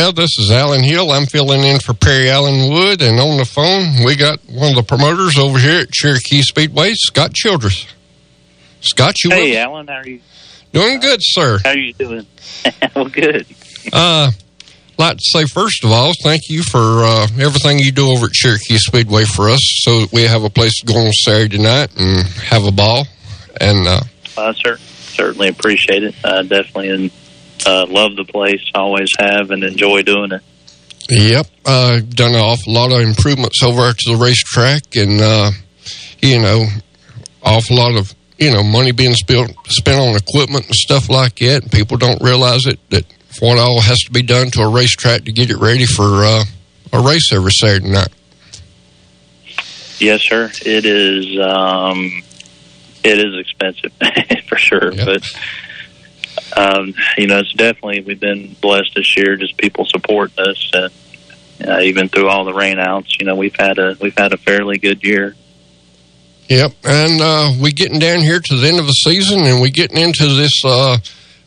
Well, this is Alan Hill. I'm filling in for Perry Allen Wood, and on the phone we got one of the promoters over here at Cherokee Speedway, Scott Childress. Scott, you Hey, Alan, how are you? doing good, sir. How are you doing? well, good. Uh, like to say first of all, thank you for uh, everything you do over at Cherokee Speedway for us, so that we have a place to go on Saturday night and have a ball. And uh, I cer- certainly appreciate it. I definitely and, uh, love the place. Always have and enjoy doing it. Yep, uh, done an awful lot of improvements over at the racetrack, and uh, you know, awful lot of you know money being spent spent on equipment and stuff like that. And people don't realize it that what all has to be done to a racetrack to get it ready for uh, a race every Saturday night. Yes, sir. It is. Um, it is expensive for sure, but um, you know, it's definitely we've been blessed this year. Just people supporting us, and uh, even through all the rainouts, you know, we've had a we've had a fairly good year. Yep, and uh, we getting down here to the end of the season, and we're getting into this uh,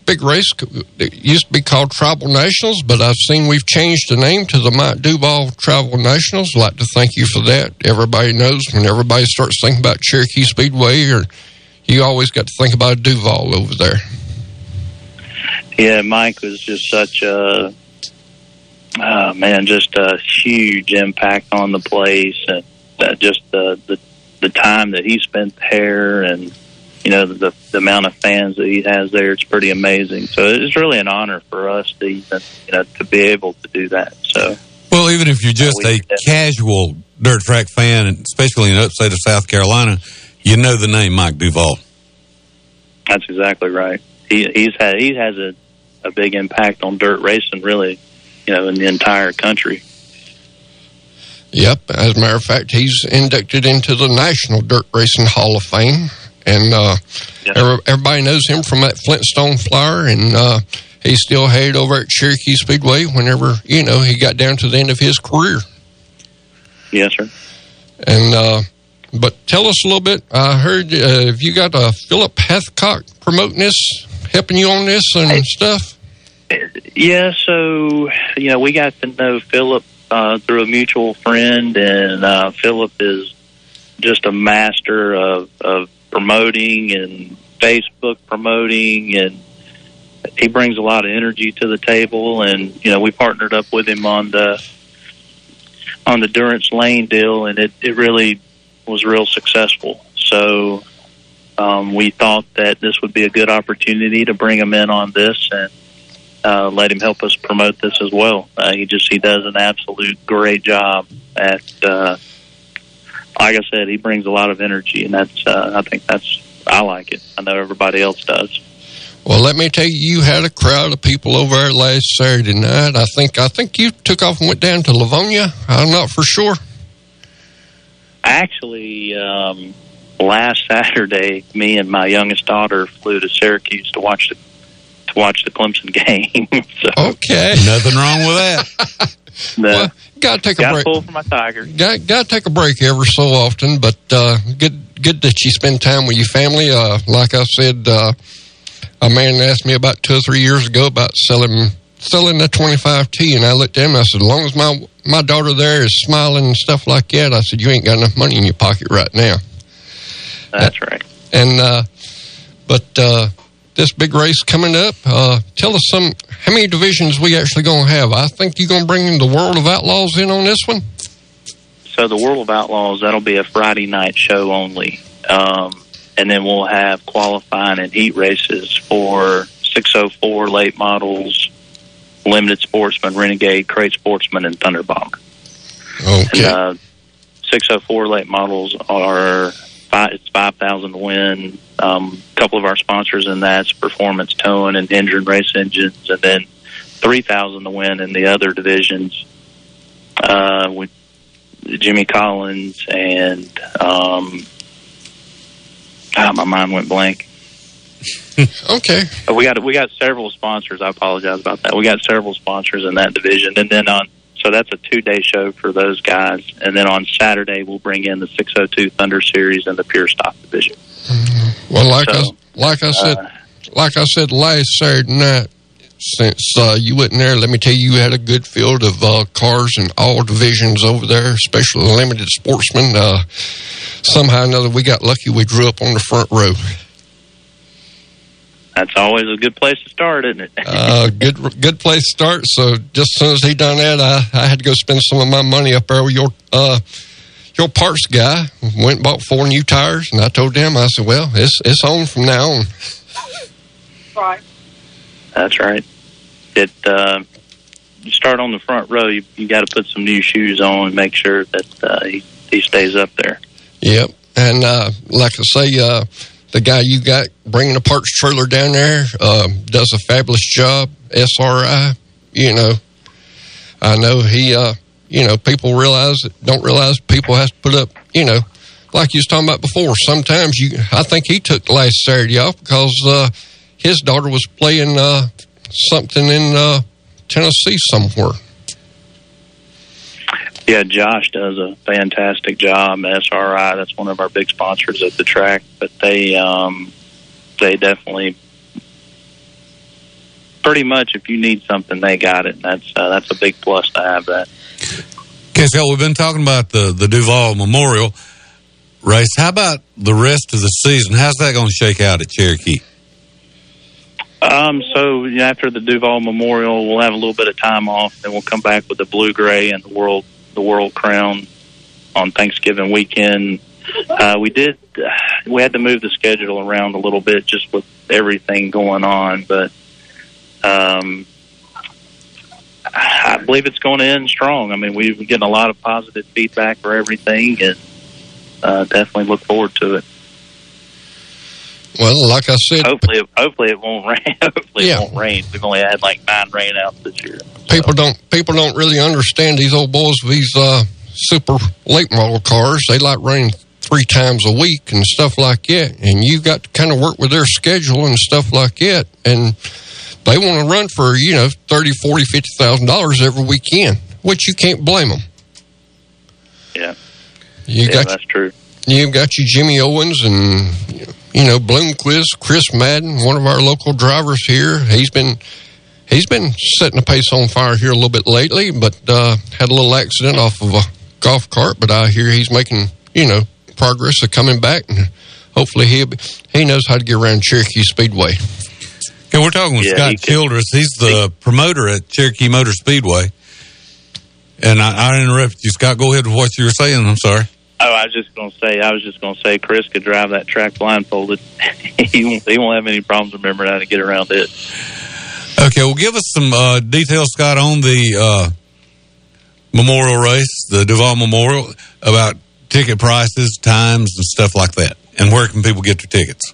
big race that used to be called Tribal Nationals, but I've seen we've changed the name to the Mike Duvall Travel Nationals. I'd like to thank you for that. Everybody knows when everybody starts thinking about Cherokee Speedway, or you always got to think about Duvall over there. Yeah, Mike was just such a oh, man, just a huge impact on the place, and uh, just the, the the time that he spent there, and you know the the amount of fans that he has there. It's pretty amazing. So it's really an honor for us to even you know to be able to do that. So Well, even if you're just a casual dirt track fan, especially in the upstate of South Carolina, you know the name Mike Duvall. that's exactly right. He he's had he has a a big impact on dirt racing, really, you know, in the entire country. Yep. As a matter of fact, he's inducted into the National Dirt Racing Hall of Fame. And uh, every, everybody knows him from that Flintstone Flyer. And uh, he still headed over at Cherokee Speedway whenever, you know, he got down to the end of his career. Yes, sir. And, uh, but tell us a little bit. I heard, uh, have you got a Philip Hathcock promoting this, helping you on this and stuff? Yeah, so you know, we got to know Philip uh, through a mutual friend, and uh, Philip is just a master of, of promoting and Facebook promoting, and he brings a lot of energy to the table. And you know, we partnered up with him on the on the Durance Lane deal, and it, it really was real successful. So um, we thought that this would be a good opportunity to bring him in on this and uh, let him help us promote this as well. Uh, he just he does an absolute great job at. Uh, like I said, he brings a lot of energy, and that's uh, I think that's I like it. I know everybody else does. Well, let me tell you, you had a crowd of people over there last Saturday night. I think I think you took off and went down to Lavonia. I'm not for sure. actually, um, last Saturday, me and my youngest daughter flew to Syracuse to watch the to watch the Clemson game. so, Okay. Nothing wrong with that. the, Got to take a break. pull for my Tigers. Got got to take a break every so often, but uh, good good that you spend time with your family. Uh, like I said, uh, a man asked me about two or three years ago about selling selling the twenty five T, and I looked at him. I said, as long as my my daughter there is smiling and stuff like that, I said, you ain't got enough money in your pocket right now. That's right. And uh, but uh, this big race coming up. Uh, tell us some how many divisions we actually going to have. I think you're going to bring the World of Outlaws in on this one. So the World of Outlaws that'll be a Friday night show only, um, and then we'll have qualifying and heat races for 604 late models, limited sportsman, renegade, crate sportsman, and thunderbomber. Okay. And, uh, 604 late models are five, it's 5,000 to win. Um, a couple of our sponsors in that's Performance Towing and Engine Race Engines, and then 3,000 to win in the other divisions. Uh, with Jimmy Collins and um, ah, my mind went blank. okay. We got we got several sponsors. I apologize about that. We got several sponsors in that division, and then on so that's a two day show for those guys. And then on Saturday we'll bring in the 602 Thunder Series and the Pure Stock division. Well, like So, I like I said, like I said last Saturday night, since uh, you wasn't there, let me tell you, you had a good field of uh, cars in all divisions over there, especially the limited sportsmen. Uh, somehow or another, we got lucky. We drew up on the front row. That's always a good place to start, isn't it? Uh, good, good place to start. So just as soon as he done that, I, I had to go spend some of my money up there with your uh, your parts guy. Went and bought four new tires, and I told them, I said, "Well, it's it's on from now on." Right. That's right. It uh, you start on the front row. You, you got to put some new shoes on and make sure that uh, he, he stays up there. Yep. And uh, like I say, uh, the guy you got bringing the parts trailer down there uh, does a fabulous job. SRI, you know, I know he, uh, you know, people realize don't realize people have to put up, you know, like you was talking about before. Sometimes you, I think he took the last Saturday off because uh, his daughter was playing uh, something in uh, Tennessee somewhere. Yeah, Josh does a fantastic job. SRI, that's one of our big sponsors at the track, but they um, they definitely pretty much if you need something, they got it. And that's uh, that's a big plus to have that. Okay, so we've been talking about the, the Duvall Memorial race. How about the rest of the season? How's that going to shake out at Cherokee? Um, so after the Duvall Memorial, we'll have a little bit of time off, then we'll come back with the Blue Gray and the World the World Crown on Thanksgiving weekend. Uh, we did we had to move the schedule around a little bit just with everything going on, but um, I believe it's going to end strong. I mean, we've been getting a lot of positive feedback for everything, and uh, definitely look forward to it. Well, like I said, Hopefully, hopefully it won't rain. Hopefully, Yeah. it won't rain. We've only had like nine rain outs this year. People don't people don't really understand these old boys with these uh, super late model cars. They like running three times a week and stuff like that. And you've got to kind of work with their schedule and stuff like that. And they want to run for you know thirty, forty, fifty thousand dollars every weekend, which you can't blame them. Yeah, You yeah, got that's true. You've got your Jimmy Owens and you know Bloomquist, Chris Madden, one of our local drivers here. He's been he's been setting the pace on fire here a little bit lately, but uh, had a little accident off of a golf cart. But I hear he's making you know progress of coming back, and hopefully he he knows how to get around Cherokee Speedway. Okay, we're talking with Yeah, Scott he Childress. He's the promoter at Cherokee Motor Speedway. And I, I interrupted you, Scott. Go ahead with what you were saying. I'm sorry. Oh, I was just going to say, I was just going to say, Chris could drive that track blindfolded. he won't. He won't have any problems remembering how to get around it. Okay, well, give us some uh, details, Scott, on the uh, memorial race, the Duvall Memorial, about ticket prices, times, and stuff like that. And where can people get their tickets?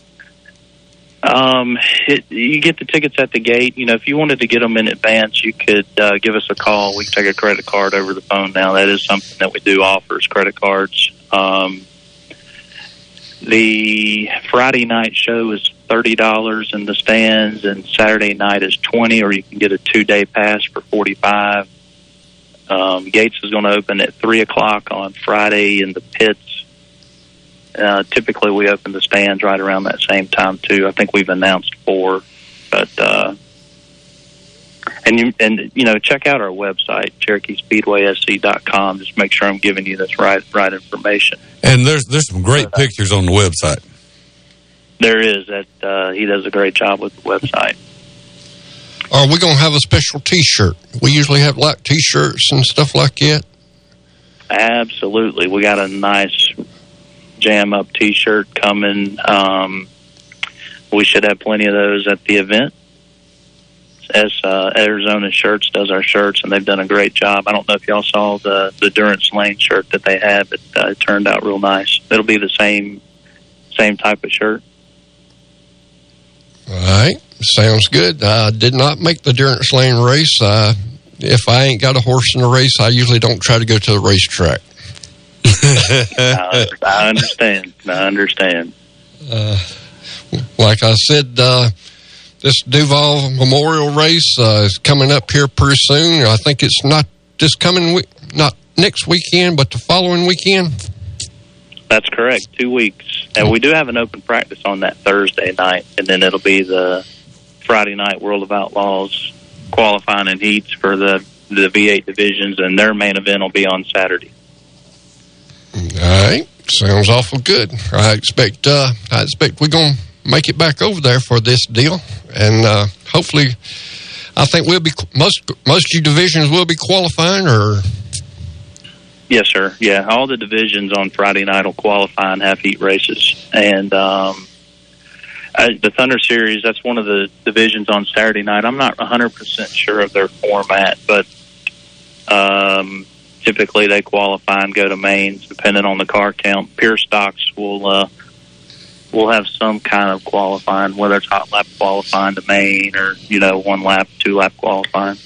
Um, it, you get the tickets at the gate. You know, if you wanted to get them in advance, you could uh, give us a call. We can take a credit card over the phone now. That is something that we do offer is credit cards. Um, the Friday night show is thirty dollars in the stands, and Saturday night is twenty, or you can get a two day pass for forty five. Um, Gates is going to open at three o'clock on Friday in the pits. Uh, typically, we open the stands right around that same time too. I think we've announced four, but uh, and you and you know check out our website CherokeeSpeedwaySC.com. Just make sure I'm giving you this right right information. And there's there's some great pictures on the website. There is that uh, he does a great job with the website. Are we going to have a special T-shirt? We usually have like T-shirts and stuff like that. Absolutely, we got a nice jam up T-shirt coming. Um, we should have plenty of those at the event. As uh, Arizona Shirts does our shirts, and they've done a great job. I don't know if y'all saw the the Durance Lane shirt that they had, but uh, it turned out real nice. It'll be the same same type of shirt. All right, sounds good. I did not make the Durance Lane race. Uh, if I ain't got a horse in the race, I usually don't try to go to the racetrack. I, I understand. I understand. Uh, like I said, uh, this Duvall Memorial race uh, is coming up here pretty soon. I think it's not this coming week, not next weekend, but the following weekend. That's correct. Two weeks, and we do have an open practice on that Thursday night, and then it'll be the Friday night World of Outlaws qualifying and heats for the the V8 divisions, and their main event will be on Saturday. All right, sounds awful good. I expect uh, I expect we're gonna make it back over there for this deal, and uh, hopefully, I think we'll be most most of divisions will be qualifying or. Yes, sir. Yeah, all the divisions on Friday night will qualify and have heat races, and um, I, the Thunder Series. That's one of the divisions on Saturday night. I'm not 100 percent sure of their format, but um, typically they qualify and go to mains, depending on the car count. Pure stocks will uh, will have some kind of qualifying, whether it's hot lap qualifying to main or you know one lap, two lap qualifying.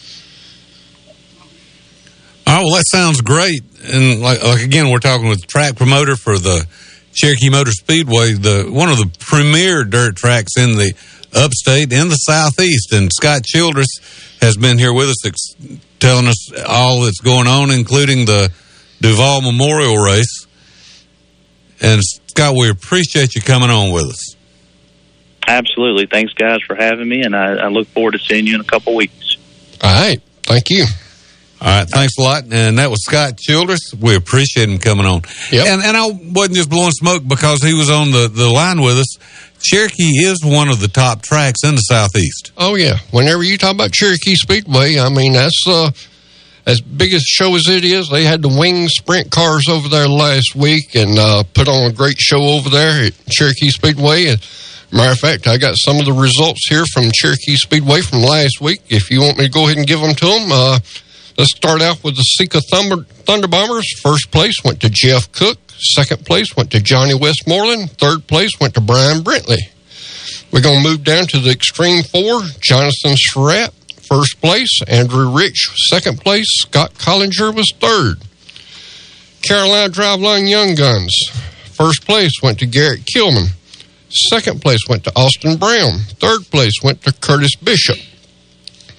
Oh, well, that sounds great. And like, like again, we're talking with track promoter for the Cherokee Motor Speedway, the one of the premier dirt tracks in the upstate in the southeast. And Scott Childress has been here with us, ex- telling us all that's going on, including the Duvall Memorial Race. And Scott, we appreciate you coming on with us. Absolutely. Thanks, guys, for having me, and I, I look forward to seeing you in a couple weeks. All right. Thank you. All right, thanks a lot. And that was Scott Childress. We appreciate him coming on. Yep. And and I wasn't just blowing smoke because he was on the, the line with us. Cherokee is one of the top tracks in the southeast. Oh yeah. Whenever you talk about Cherokee Speedway, I mean that's uh, as big a show as it is. They had the wing sprint cars over there last week and uh, put on a great show over there at Cherokee Speedway. And matter of fact, I got some of the results here from Cherokee Speedway from last week. If you want me to go ahead and give them to them, uh, let's start out with the Sika Thunder, Thunder Bombers. First place went to Jeff Cook. Second place went to Johnny Westmoreland. Third place went to Brian Brentley. We're going to move down to the Extreme Four. Jonathan Surratt, first place. Andrew Rich, second place. Scott Collinger was third. Carolina Driveline Young Guns, first place went to Garrett Kilman. Second place went to Austin Brown. Third place went to Curtis Bishop.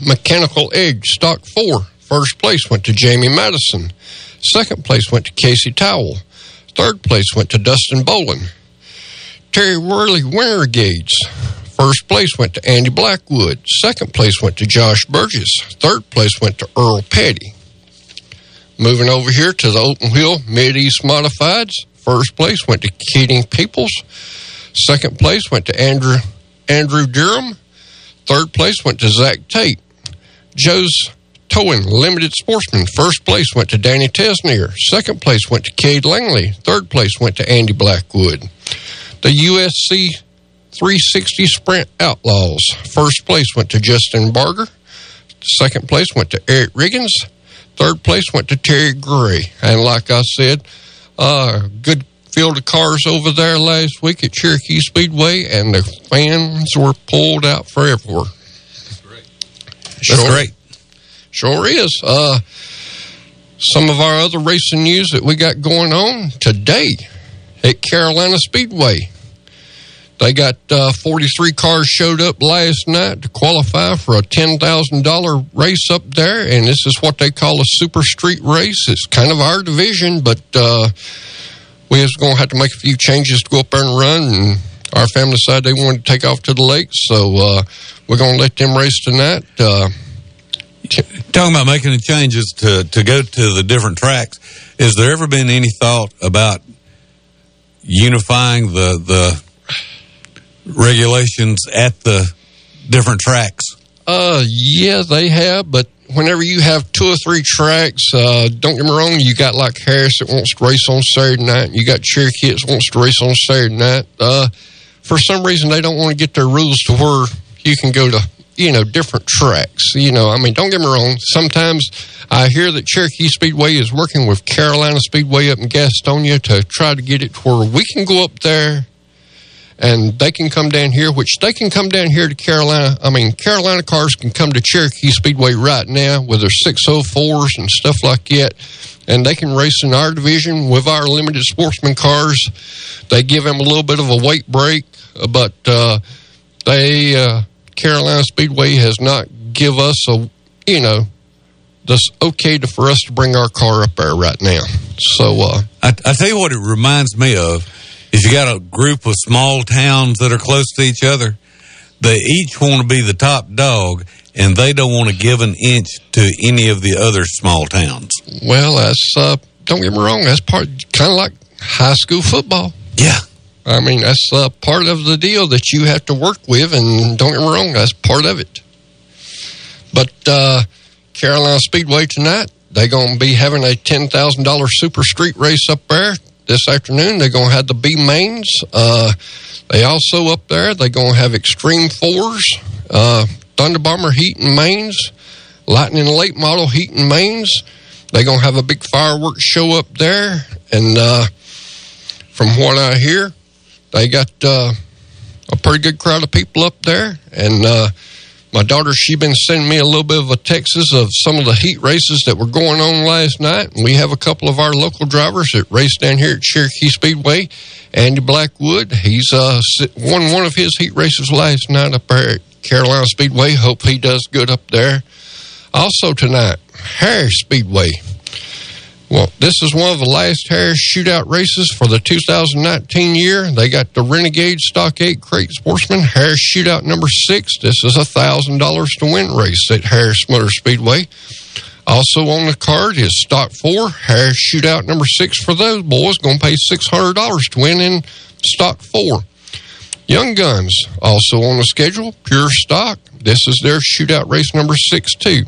Mechanical Edge, Stock 4. First place went to Jamie Madison. Second place went to Casey Towell. Third place went to Dustin Bolin. Terry Worley Renegades. First place went to Andy Blackwood. Second place went to Josh Burgess. Third place went to Earl Petty. Moving over here to the open wheel Mid East Modifieds. First place went to Keating Peoples. Second place went to Andrew Andrew Durham. Third place went to Zach Tate. Joe's Towing Limited Sportsman. First place went to Danny Tesnier. Second place went to Cade Langley. Third place went to Andy Blackwood. The USC 360 Sprint Outlaws. First place went to Justin Barger. Second place went to Eric Riggins. Third place went to Terry Gray. And like I said, uh, good field of cars over there last week at Cherokee Speedway, and the fans were pulled out for everywhere. That's great. Sure is. Uh, some of our other racing news that we got going on today at Carolina Speedway. They got uh, 43 cars showed up last night to qualify for a $10,000 race up there, and this is what they call a super street race. It's kind of our division, but uh, we was going to have to make a few changes to go up there and run, and our family decided they wanted to take off to the lake, so uh, we're going to let them race tonight. Talking about making the changes to, to go to the different tracks, has there ever been any thought about unifying the the regulations at the different tracks? Uh, yeah, they have, but whenever you have two or three tracks, uh, don't get me wrong, you got like Harris that wants to race on Saturday night, you got Cherokee that wants to race on Saturday night. Uh, for some reason, they don't want to get their rules to where you can go to, you know, different tracks. You know, I mean, don't get me wrong. Sometimes I hear that Cherokee Speedway is working with Carolina Speedway up in Gastonia to try to get it to where we can go up there and they can come down here, which they can come down here to Carolina. I mean, Carolina cars can come to Cherokee Speedway right now with their 604s and stuff like that, and they can race in our division with our limited sportsman cars. They give them a little bit of a weight break, but uh, they uh, Carolina Speedway has not give us a you know this okay to, for us to bring our car up there right now. So uh, I, I tell you what, it reminds me of is you got a group of small towns that are close to each other. They each want to be the top dog, and they don't want to give an inch to any of the other small towns. Well, that's uh, don't get me wrong. That's part kind of like high school football. Yeah, I mean that's uh, part of the deal that you have to work with, and don't get me wrong, that's part of it. But uh, Carolina Speedway tonight, they're going to be having a ten thousand dollar super street race up there this afternoon. They're going to have the B mains. Uh, they also up there. They're going to have Extreme Fours, uh, Thunder Bomber heat and mains, Lightning Late Model heat and mains. They're going to have a big fireworks show up there, and uh, from what I hear, they got uh, a pretty good crowd of people up there, and uh, my daughter, she been sending me a little bit of a Texas of some of the heat races that were going on last night. And we have a couple of our local drivers that race down here at Cherokee Speedway. Andy Blackwood, he's uh, won one of his heat races last night up there at Carolina Speedway. Hope he does good up there. Also tonight, Harris Speedway. Well, this is one of the last Harris shootout races for the 2019 year. They got the Renegade Stock 8 Crate Sportsman Harris Shootout number six. This is a $1,000 to win race at Harris Motor Speedway. Also on the card is Stock 4 Harris Shootout number six for those boys. Going to pay $600 to win in Stock 4. Young Guns also on the schedule. Pure Stock. This is their shootout race number six, too.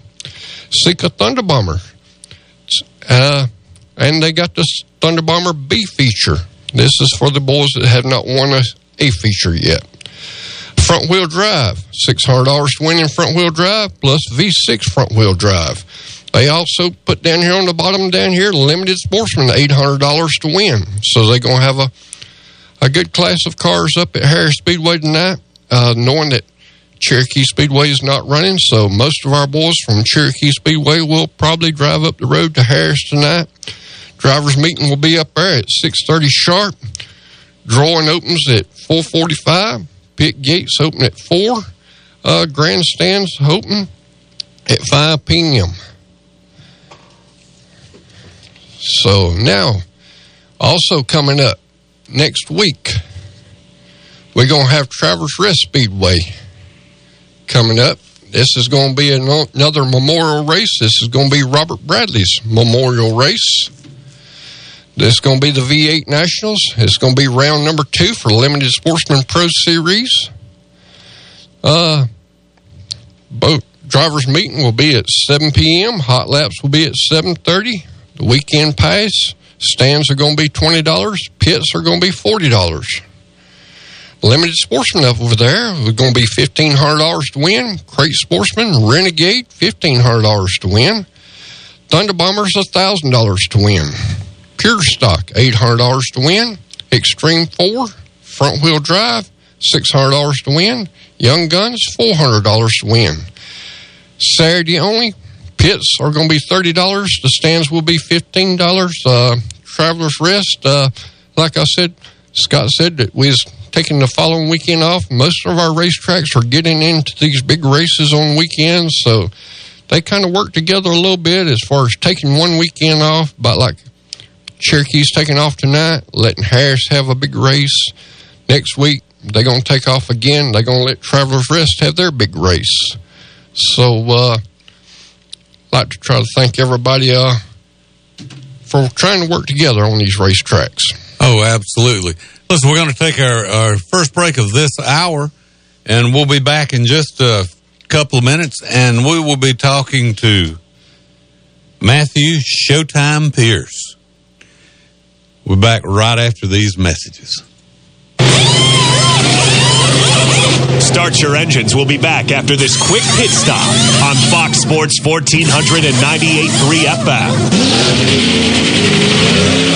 Sika Thunder Bomber. Uh, and they got this Thunder Bomber B feature. This is for the boys that have not won a A feature yet. Front wheel drive, $600 to win in front wheel drive plus V6 front wheel drive. They also put down here on the bottom down here, limited sportsman, $800 to win. So they're going to have a, a good class of cars up at Harris Speedway tonight, uh, knowing that Cherokee Speedway is not running, so most of our boys from Cherokee Speedway will probably drive up the road to Harris tonight. Drivers meeting will be up there at 6:30 sharp. Drawing opens at 4:45. Pit gates open at four. Uh, grandstands open at 5 p.m. So now, also coming up next week, we're going to have Travelers Rest Speedway coming up. This is going to be another memorial race. This is going to be Robert Bradley's memorial race. This is going to be the V8 Nationals. It's going to be round number two for Limited Sportsman Pro Series. Uh, both drivers' meeting will be at 7 p.m. Hot laps will be at 7:30. The weekend pass stands are going to be twenty dollars. Pits are going to be forty dollars. Limited Sportsman up over there is going to be fifteen hundred dollars to win. Crate Sportsman Renegade fifteen hundred dollars to win. Thunder Bombers thousand dollars to win. Pure Stock eight hundred dollars to win. Extreme Four front wheel drive six hundred dollars to win. Young Guns four hundred dollars to win. Saturday only pits are going to be $30. The stands will be $15. Uh, Travelers Rest, uh, like I said, Scott said that we was taking the following weekend off. Most of our racetracks are getting into these big races on weekends, so they kind of work together a little bit as far as taking one weekend off, but like Cherokee's taking off tonight, letting Harris have a big race. Next week, they're going to take off again. They're going to let Travelers Rest have their big race. So, uh, like to try to thank everybody uh, for trying to work together on these racetracks. Oh, absolutely. Listen, we're going to take our, our first break of this hour, and we'll be back in just a couple of minutes, and we will be talking to Matthew Showtime Pierce. We're back right after these messages. Start your engines. We'll be back after this quick pit stop on Fox Sports 1498.3 FM.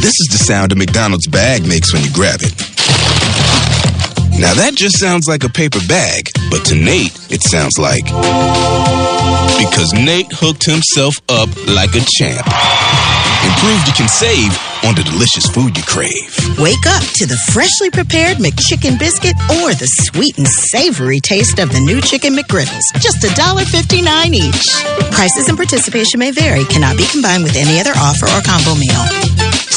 This is the sound a McDonald's bag makes when you grab it. Now that just sounds like a paper bag, but to Nate, it sounds like. Because Nate hooked himself up like a champ and proved you can save on the delicious food you crave. Wake up to the freshly prepared McChicken biscuit or the sweet and savory taste of the new Chicken McGriddles. Just $1.59 each. Prices and participation may vary, cannot be combined with any other offer or combo meal.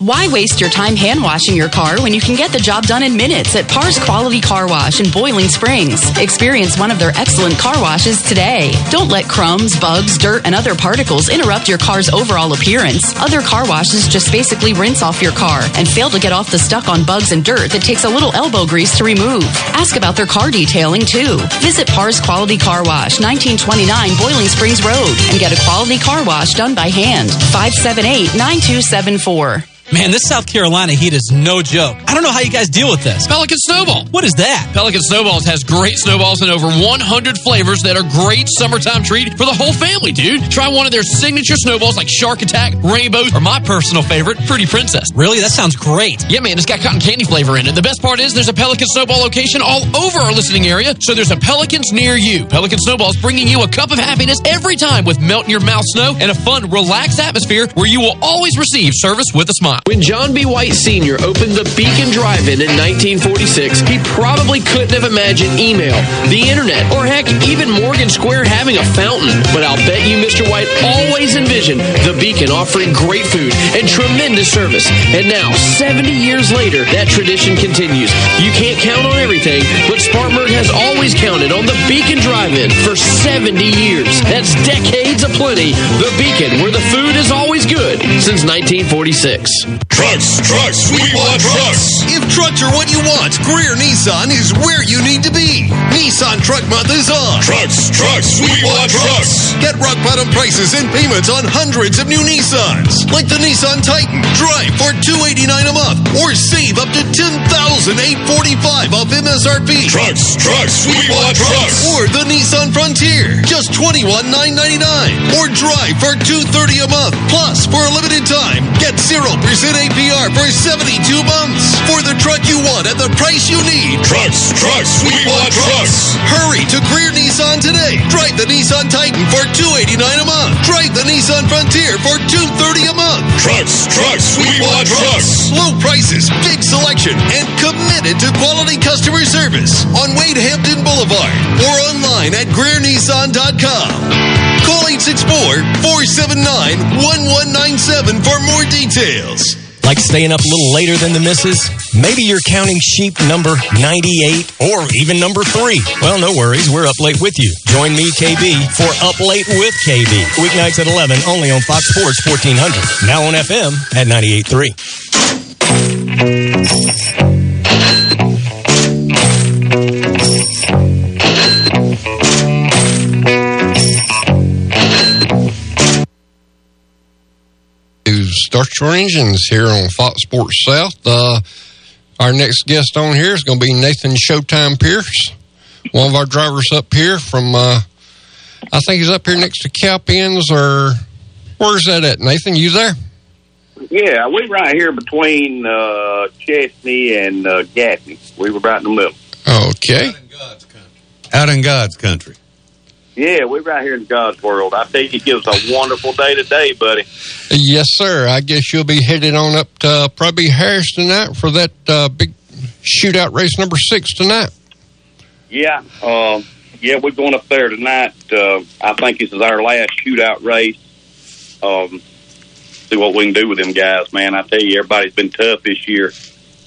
Why waste your time hand washing your car when you can get the job done in minutes at Pars Quality Car Wash in Boiling Springs? Experience one of their excellent car washes today. Don't let crumbs, bugs, dirt, and other particles interrupt your car's overall appearance. Other car washes just basically rinse off your car and fail to get off the stuck on bugs and dirt that takes a little elbow grease to remove. Ask about their car detailing too. Visit Pars Quality Car Wash, 1929 Boiling Springs Road, and get a quality car wash done by hand. 578 9274. Man, this South Carolina heat is no joke. I don't know how you guys deal with this. Pelican Snowball. What is that? Pelican Snowballs has great snowballs in over 100 flavors that are great summertime treat for the whole family, dude. Try one of their signature snowballs like Shark Attack, Rainbow, or my personal favorite, Pretty Princess. Really? That sounds great. Yeah, man, it's got cotton candy flavor in it. The best part is there's a Pelican Snowball location all over our listening area, so there's a Pelicans near you. Pelican Snowballs bringing you a cup of happiness every time with melt in your mouth snow and a fun, relaxed atmosphere where you will always receive service with a smile. When John B. White Sr. opened the Beacon Drive-In in 1946, he probably couldn't have imagined email, the internet, or heck, even Morgan Square having a fountain. But I'll bet you Mr. White always envisioned the Beacon offering great food and tremendous service. And now, 70 years later, that tradition continues. You can't count on everything, but Spartanburg has always counted on the Beacon Drive-In for 70 years. That's decades of plenty. The Beacon, where the food is always good since 1946. Trucks, trucks, we want trucks. If trucks are what you want, Greer Nissan is where you need to be. Nissan Truck Month is on. Trucks, trucks, we want trucks. Get rock bottom prices and payments on hundreds of new Nissans, like the Nissan Titan. Drive for two eighty nine a month, or save up to ten thousand eight forty five off MSRP. Trucks, trucks, we want trucks. Or the Nissan Frontier, just twenty one nine ninety nine, or drive for two thirty a month. Plus, for a limited time, get zero percent APR for 72 months for the truck you want at the price you need. Trucks, trucks, we want trucks. Hurry to Greer Nissan today. Drive the Nissan Titan for 289 a month. Drive the Nissan Frontier for 230 a month. Trucks, trucks, we want trucks. Low prices, big selection, and committed to quality customer service on Wade Hampton Boulevard or online at GreerNissan.com. Call 864-479-1197 for more details. Like staying up a little later than the missus? Maybe you're counting sheep number 98 or even number 3. Well, no worries. We're up late with you. Join me, KB, for Up Late with KB. Weeknights at 11, only on Fox Sports 1400. Now on FM at 98.3. to start your engines here on Fox Sports South. Uh, our next guest on here is going to be Nathan Showtime Pierce, one of our drivers up here from. Uh, I think he's up here next to Cowpens, or where's that at, Nathan? You there? Yeah, we right here between uh, Chesnee and uh, Gaffney. We were right in the middle. Okay. Out in God's country. Yeah, we're right here in God's world. I think it gives a wonderful day today, buddy. Yes, sir. I guess you'll be headed on up to uh, probably Harris tonight for that uh, big shootout race number six tonight. Yeah, uh, yeah, we're going up there tonight. Uh, I think this is our last shootout race. Um, see what we can do with them guys, man. I tell you, everybody's been tough this year,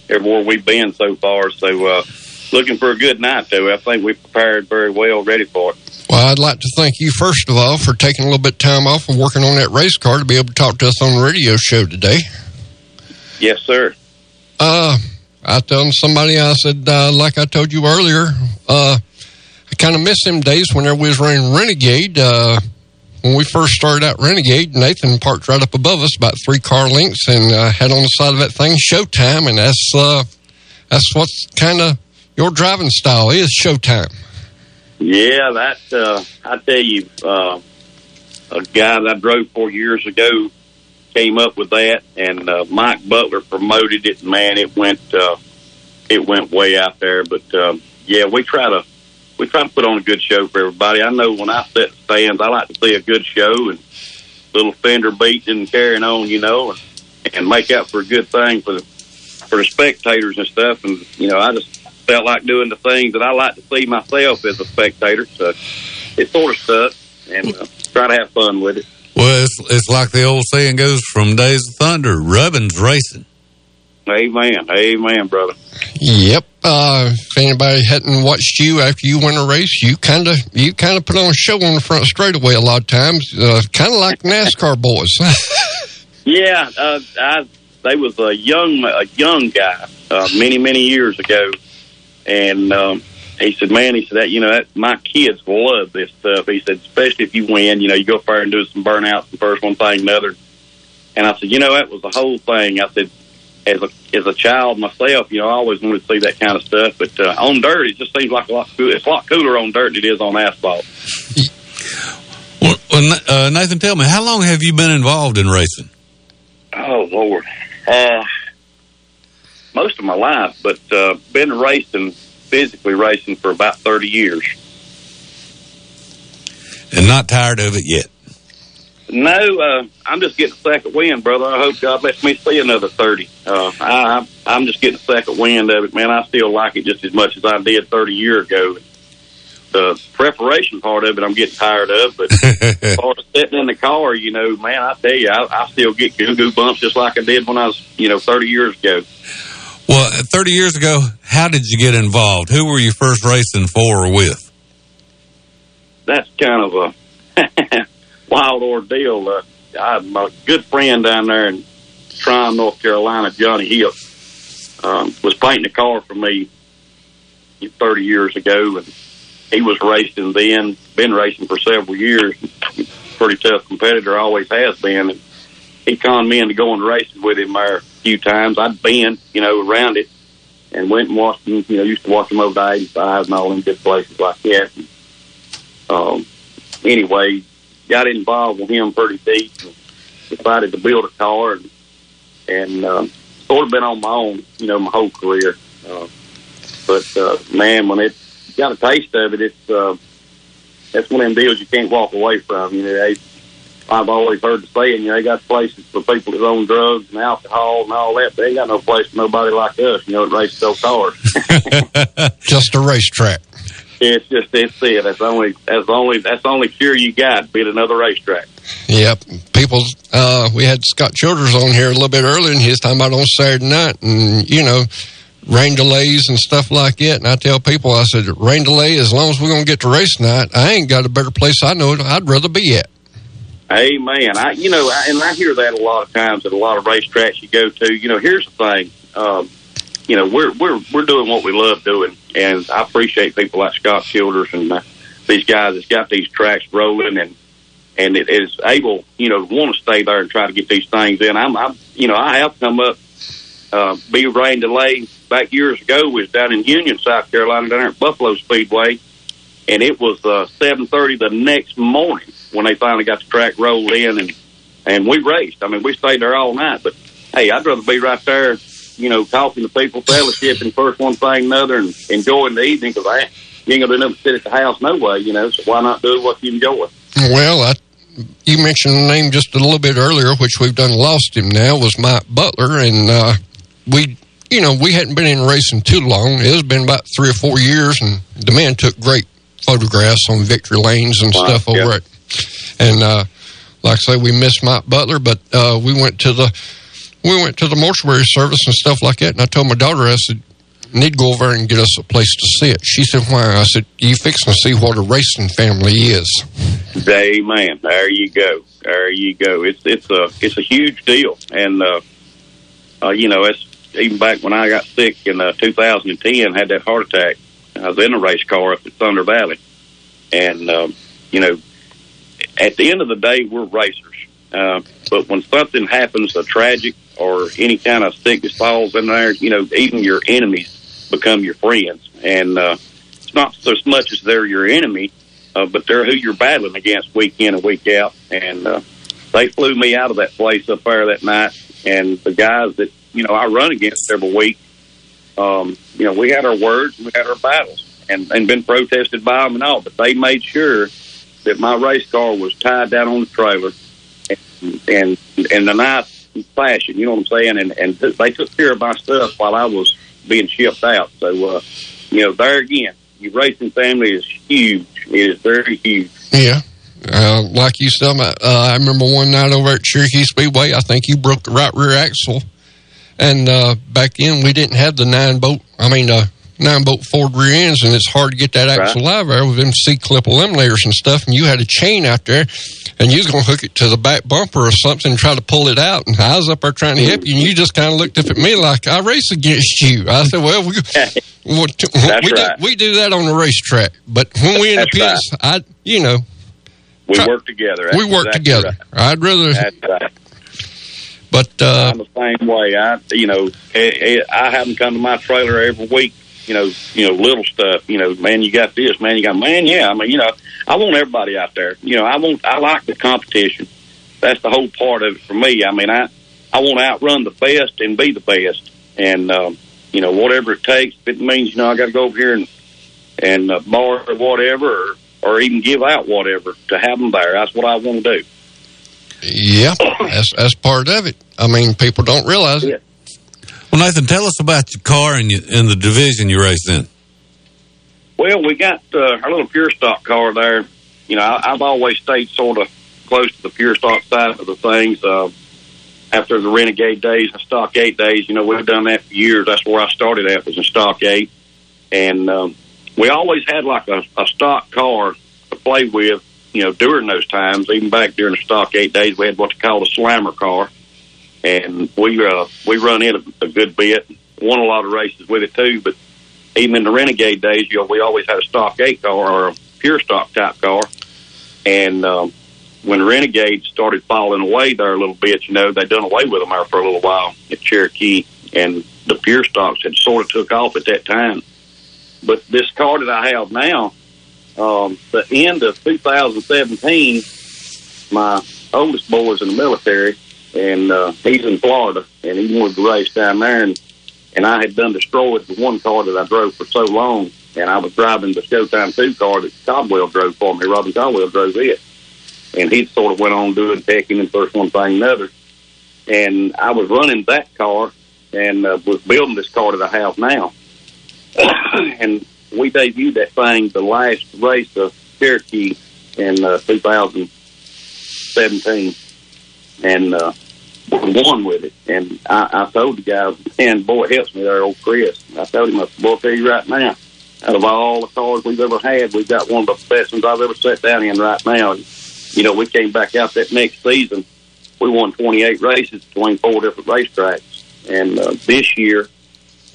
everywhere we've been so far. So, uh, looking for a good night, though. I think we prepared very well, ready for it. Well, I'd like to thank you first of all for taking a little bit of time off and working on that race car to be able to talk to us on the radio show today. Yes, sir. Uh, I told somebody, I said, uh, like I told you earlier, uh, I kind of miss them days whenever we was running Renegade. Uh, when we first started out Renegade, Nathan parked right up above us, about three car lengths, and uh, had on the side of that thing Showtime, and that's uh, that's what's kind of your driving style is Showtime. Yeah, that uh, I tell you, uh, a guy that I drove for years ago came up with that, and uh, Mike Butler promoted it. Man, it went uh, it went way out there. But um, yeah, we try to we try to put on a good show for everybody. I know when I set stands, I like to see a good show and little fender beating and carrying on, you know, and, and make out for a good thing for the for the spectators and stuff. And you know, I just felt like doing the things that I like to see myself as a spectator. So it sort of stuck, and uh, try to have fun with it. Well, it's, it's like the old saying goes from Days of Thunder, rubbin's racing. Amen. Amen, brother. Yep. Uh, if anybody hadn't watched you after you win a race, you kind of you kind of put on a show on the front straightaway a lot of times, uh, kind of like NASCAR boys. Yeah, uh, I they was a young a young guy uh, many many years ago, and um, he said, "Man, he said that you know that my kids love this stuff." He said, "Especially if you win, you know, you go up there and do some burnouts and first one thing another." And I said, "You know, that was the whole thing." I said, "As a as a child myself, you know, I always wanted to see that kind of stuff, but uh, on dirt, it just seems like a lot cool. It's a lot cooler on dirt than it is on asphalt." Well, well, uh, Nathan, tell me, how long have you been involved in racing? Oh Lord, uh, most of my life, but uh, been racing, physically racing for about thirty years. And not tired of it yet. No, uh, I'm just getting a second wind, brother. I hope God lets me see another thirty. Uh, I, I'm just getting a second wind of it, man. I still like it just as much as I did thirty years ago. The preparation part of it, I'm getting tired of, but as far as sitting in the car, you know, man, I tell you, I, I still get goo goo bumps just like I did when I was, you know, 30 years ago. Well, 30 years ago, how did you get involved? Who were you first racing for or with? That's kind of a wild ordeal. Uh, I have a good friend down there in Tryon, North Carolina, Johnny Hill, um, was painting a car for me 30 years ago, and he was racing then, been racing for several years. Pretty tough competitor, always has been. And he conned me into going racing with him there few times. I'd been, you know, around it and went and watched him, you know, used to watch him over the 85 and all in good places like that. And, um, anyway, got involved with him pretty deep and decided to build a car and, and um, sort of been on my own, you know, my whole career. Uh, but, uh, man, when it got a taste of it, it's, uh, that's one of them deals you can't walk away from. You know, they, I've always heard the saying, you know, they got places for people that own drugs and alcohol and all that, they ain't got no place for nobody like us, you know, that races those cars. Just a racetrack. It's just it's it. That's the only that's the only that's the only cure you got. Be at another racetrack. Yep. People, uh, we had Scott Childers on here a little bit earlier, and he was talking about on Saturday night, and, you know, rain delays and stuff like that. And I tell people, I said, rain delay, as long as we're going to get to race night, I ain't got a better place I know I'd rather be at. Amen. I, you know, I, and I hear that a lot of times at a lot of racetracks you go to. You know, here's the thing. Um, you know, we're we're we're doing what we love doing, and I appreciate people like Scott Childers and uh, these guys that's got these tracks rolling and and it is able, you know, to want to stay there and try to get these things in. I'm, I'm you know, I have come up, uh, be rain delay back years ago was down in Union, South Carolina, down there at Buffalo Speedway, and it was uh, 7:30 the next morning when they finally got the track rolled in and and we raced. I mean, we stayed there all night, but hey, I'd rather be right there, you know, talking to people, fellowshipping first one thing another, and enjoying the evening because I you ain't gonna do nothing sit at the house no way, you know. So why not do what you enjoy? Well, I, you mentioned the name just a little bit earlier, which we've done lost him now, was Mike Butler. And uh, we, you know, we hadn't been in racing too long. It has been about three or four years, and the man took great photographs on victory lanes and Wow, stuff over yeah. it. And uh, like I say, we missed Mike Butler, but uh, we went to the we went to the mortuary service and stuff like that. And I told my daughter, I said, need to go over and get us a place to sit. She said, why? I said, you fixing to see what a racing family is. Amen. There you go. There you go. It's it's a it's a huge deal, and uh, uh, you know, it's even back when I got sick in uh, 2010, had that heart attack. I was in a race car up at Thunder Valley, and um, you know, at the end of the day, we're racers. Uh, but when something happens, a tragic or any kind of sickness falls in there, you know, even your enemies become your friends, and uh, it's not so much as they're your enemy, uh, but they're who you're battling against week in and week out. And uh, they flew me out of that place up there that night. And the guys that you know I run against every week, um, you know, we had our words, we had our battles, and and been protested by them and all. But they made sure that my race car was tied down on the trailer, and and in a nice fashion. You know what I'm saying? And and th- they took care of my stuff while I was being shipped out. So uh, you know, there again, your racing family is huge. It is very huge. Yeah. Uh, like you said, uh, I remember one night over at Cherokee Speedway, I think you broke the right rear axle. And uh, back then, we didn't have the nine bolt, I mean, uh, nine bolt Ford rear ends, and it's hard to get that axle out of there with them C clip eliminators and stuff. And you had a chain out there, and you was going to hook it to the back bumper or something and try to pull it out. And I was up there trying to help you, and you just kind of looked up at me like, I race against you. I said, Well, we, we, right. do, we do that on the racetrack. But when we in the pits, I, you know, We Try- work together. That's we work exactly together. right. I'd rather, right. but uh, I'm the same way. I, you know, eh, eh, I have them come to my trailer every week. You know, you know, little stuff. You know, man, you got this, man, you got, man, yeah. I mean, you know, I want everybody out there. You know, I want, I like the competition. That's the whole part of it for me. I mean, I, I want to outrun the best and be the best, and um, you know, whatever it takes. If it means, you know, I got to go over here and and uh, borrow whatever, or, or even give out whatever to have them there. That's what I want to do. yeah, that's that's part of it. I mean, people don't realize it. Well, Nathan, tell us about your car and, you, and the division you raced in. Well, we got uh, our little pure stock car there. You know, I, I've always stayed sort of close to the pure stock side of the things. Uh, after the renegade days and stock eight days, you know, we've done that for years. That's where I started at was in stock eight, and um, we always had like a, a stock car to play with. You know, during those times, even back during the stock eight days, we had what they a slammer car, and we uh, we run it a, a good bit. Won a lot of races with it too, but even in the Renegade days, you know, we always had a stock eight car or a pure stock type car. And um, when the Renegades started falling away there a little bit, you know, they done away with them there for a little while at Cherokee, and the pure stocks had sort of took off at that time. But this car that I have now, um, the end of 2017, my oldest boy is in the military, and uh, he's in Florida, and he wanted to race down there, and and I had done destroyed the one car that I drove for so long, and I was driving the Showtime 2 car that Caldwell drove for me. Robin Caldwell drove it. And he sort of went on doing teching and first one thing another. And I was running that car and uh, was building this car that I have now. and we debuted that thing the last race of Cherokee in uh, 2017, and uh, won with it. And I, I told the guys, and boy, helps me there, old Chris. I told him, I boy, I'll tell you right now, out of all the cars we've ever had, we've got one of the best ones I've ever sat down in right now. And, you know, we came back out that next season. We won 28 races between four different racetracks. And uh, this year,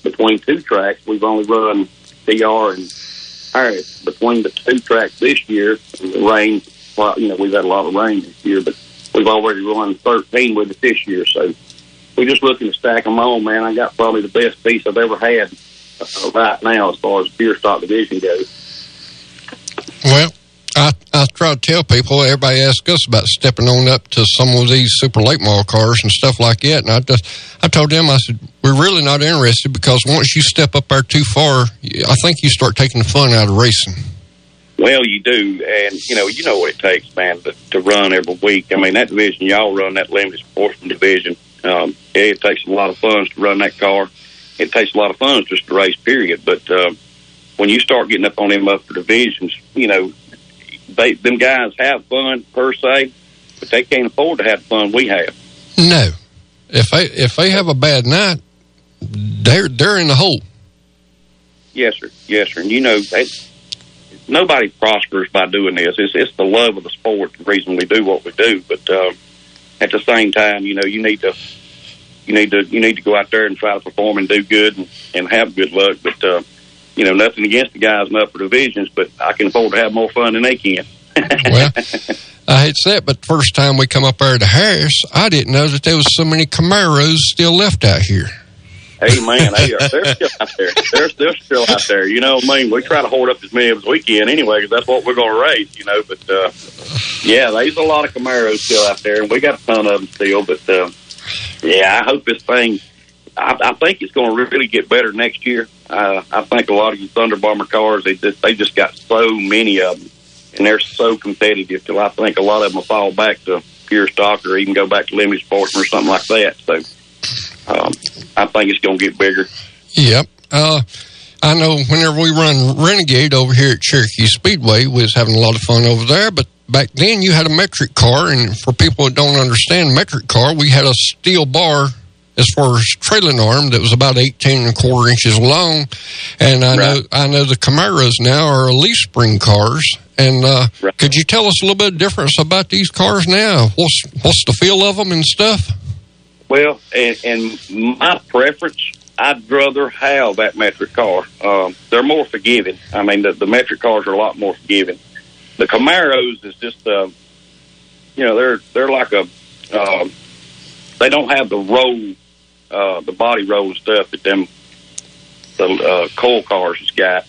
between two tracks, we've only run DR and Harris. Between the two tracks this year, the rain, well, you know, we've had a lot of rain this year, but we've already run 13 with it this year. So we're just looking to stack them on, man. I got probably the best piece I've ever had uh, right now as far as pure stock division goes. Well, I, I try to tell people, everybody asks us about stepping on up to some of these super late model cars and stuff like that. And I just, I told them, I said, we're really not interested because once you step up there too far, I think you start taking the fun out of racing. Well, you do, and you know, you know what it takes, man, to, to run every week. I mean, that division y'all run, that limited sportsman division, um, it takes a lot of funds to run that car. It takes a lot of funds just to race, period. But uh, when you start getting up on them upper divisions, you know, they them guys have fun per se, but they can't afford to have the fun we have. No, if they if they have a bad night, they're they're in the hole. Yes, sir. Yes, sir. And you know, they, nobody prospers by doing this. It's it's the love of the sport, the reason we do what we do. But um, at the same time, you know, you need to you need to you need to go out there and try to perform and do good and, and have good luck. But uh, you know, nothing against the guys in upper divisions, but I can afford to have more fun than they can. well, I hate to say it, but first time we come up there to Harris, I didn't know that there was so many Camaros still left out here. Hey man, they are, they're still out there. They're, they're still out there. You know, I mean, we try to hold up as many as we can anyway, because that's what we're going to race. You know, but uh, yeah, there's a lot of Camaros still out there, and we got a ton of them still. But uh, yeah, I hope this thing. I, I think it's going to really get better next year. Uh, I think a lot of you Thunder Bomber cars, they just they just got so many of them, and they're so competitive. Till I think a lot of them will fall back to pure stock or even go back to limited sportsman or something like that. So um, I think it's going to get bigger. Yep. Uh, I know whenever we run Renegade over here at Cherokee Speedway, we was having a lot of fun over there. But back then, you had a metric car, and for people that don't understand metric car, we had a steel bar as far as trailing arm that was about 18 and a quarter inches long. And I know I know the Camaros now are leaf spring cars. And uh, could you tell us a little bit of difference about these cars now? What's what's the feel of them and stuff? Well, and, and my preference, I'd rather have that metric car. Um, they're more forgiving. I mean, the, the metric cars are a lot more forgiving. The Camaros is just, uh, you know, they're they're like a, um, they don't have the roll, uh, the body roll stuff that them the uh, coal cars has got.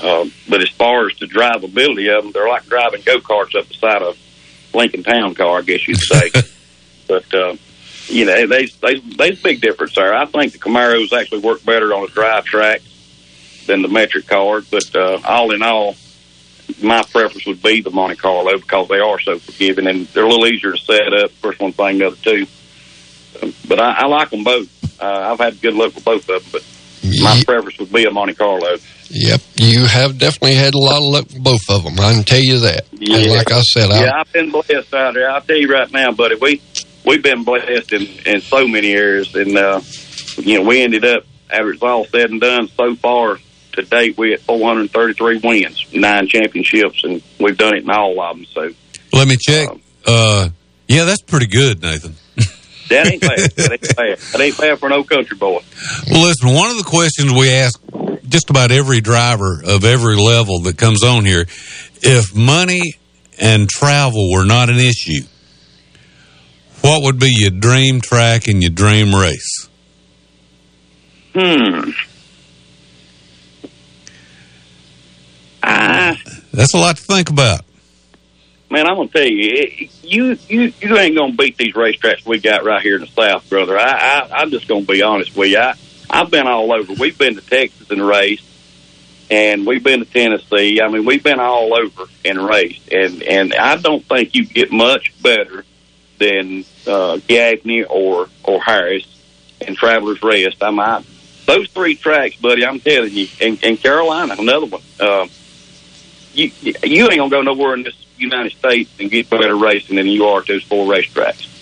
Uh, but as far as the drivability of them, they're like driving go karts up the side of Lincoln Town car, I guess you'd say. but uh, you know, they they there's a big difference there. I think the Camaros actually work better on a drive track than the metric car. But uh, all in all, my preference would be the Monte Carlo because they are so forgiving and they're a little easier to set up. First one thing, the other two. But I, I like them both. Uh, I've had good luck with both of them, but my preference would be a Monte Carlo. Yep, you have definitely had a lot of luck with both of them. I can tell you that. Yeah. And like I said, I, yeah, I've been blessed out there. I'll tell you right now, buddy, we we've been blessed in in so many areas, and uh, you know, we ended up after it's all said and done so far to date, we at 433 wins, nine championships, and we've done it in all of them. So Let me check. Uh, yeah, that's pretty good, Nathan. that ain't bad. that ain't bad. That ain't bad for an old country boy. Well, listen, one of the questions we ask just about every driver of every level that comes on here if money and travel were not an issue, what would be your dream track and your dream race? Hmm. Ah, That's a lot to think about. man, I'm gonna tell you, you you you ain't gonna beat these racetracks we got right here in the South, brother. I, I I'm just gonna be honest with you. I I've been all over. We've been to Texas and raced, and we've been to Tennessee. I mean, we've been all over and raced, and and I don't think you get much better than uh, Gaffney or or Harris and Travelers Rest. I I, those three tracks, buddy, I'm telling you, and, and Carolina, another one. Uh, you you ain't gonna go nowhere in this United States and get better racing than you are at those four racetracks.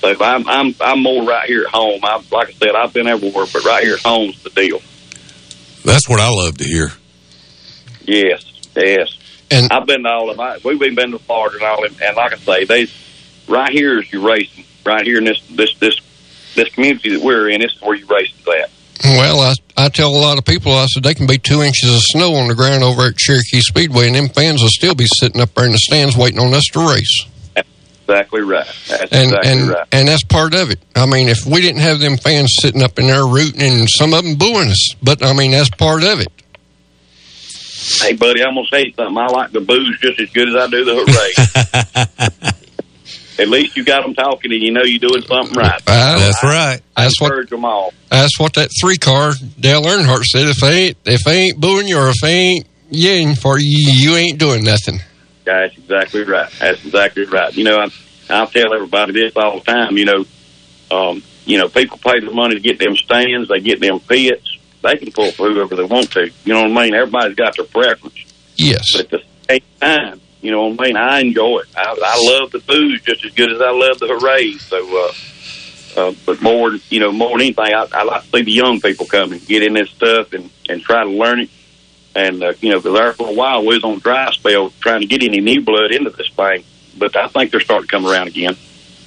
So I'm I'm I'm more right here at home. I like I said, I've been everywhere, but right here at home's the deal. That's what I love to hear. Yes, yes. And I've been to all of my. We've been to Florida and all, of them, and like I say, they right here is your racing. Right here in this this this this community that we're in, this is where your racing's at. Well, I, I tell a lot of people, I said they can be two inches of snow on the ground over at Cherokee Speedway, and them fans will still be sitting up there in the stands waiting on us to race. Exactly right. That's And exactly and right. and that's part of it. I mean, if we didn't have them fans sitting up in there rooting and some of them booing us, but I mean that's part of it. Hey, buddy, I'm gonna say something. I like the booze just as good as I do the hooray. At least you got them talking, and you know you're doing something right. That's right. That's what them all. that's what that three car Dale Earnhardt said. If they ain't if they ain't booing you or if they ain't yelling for you, you ain't doing nothing. That's exactly right. That's exactly right. You know, I, I'll tell everybody this all the time. You know, um, you know, people pay the money to get them stands, they get them pits. They can pull for whoever they want to. You know what I mean? Everybody's got their preference. Yes. But at the same time, you know what I mean? I enjoy it. I, I love the booze just as good as I love the hooray. So, uh, uh, but more, you know, more than anything, I, I like to see the young people come and get in this stuff and, and try to learn it. And, uh, you know, 'cause there for a while we was on dry spell trying to get any new blood into this thing. But I think they're starting to come around again.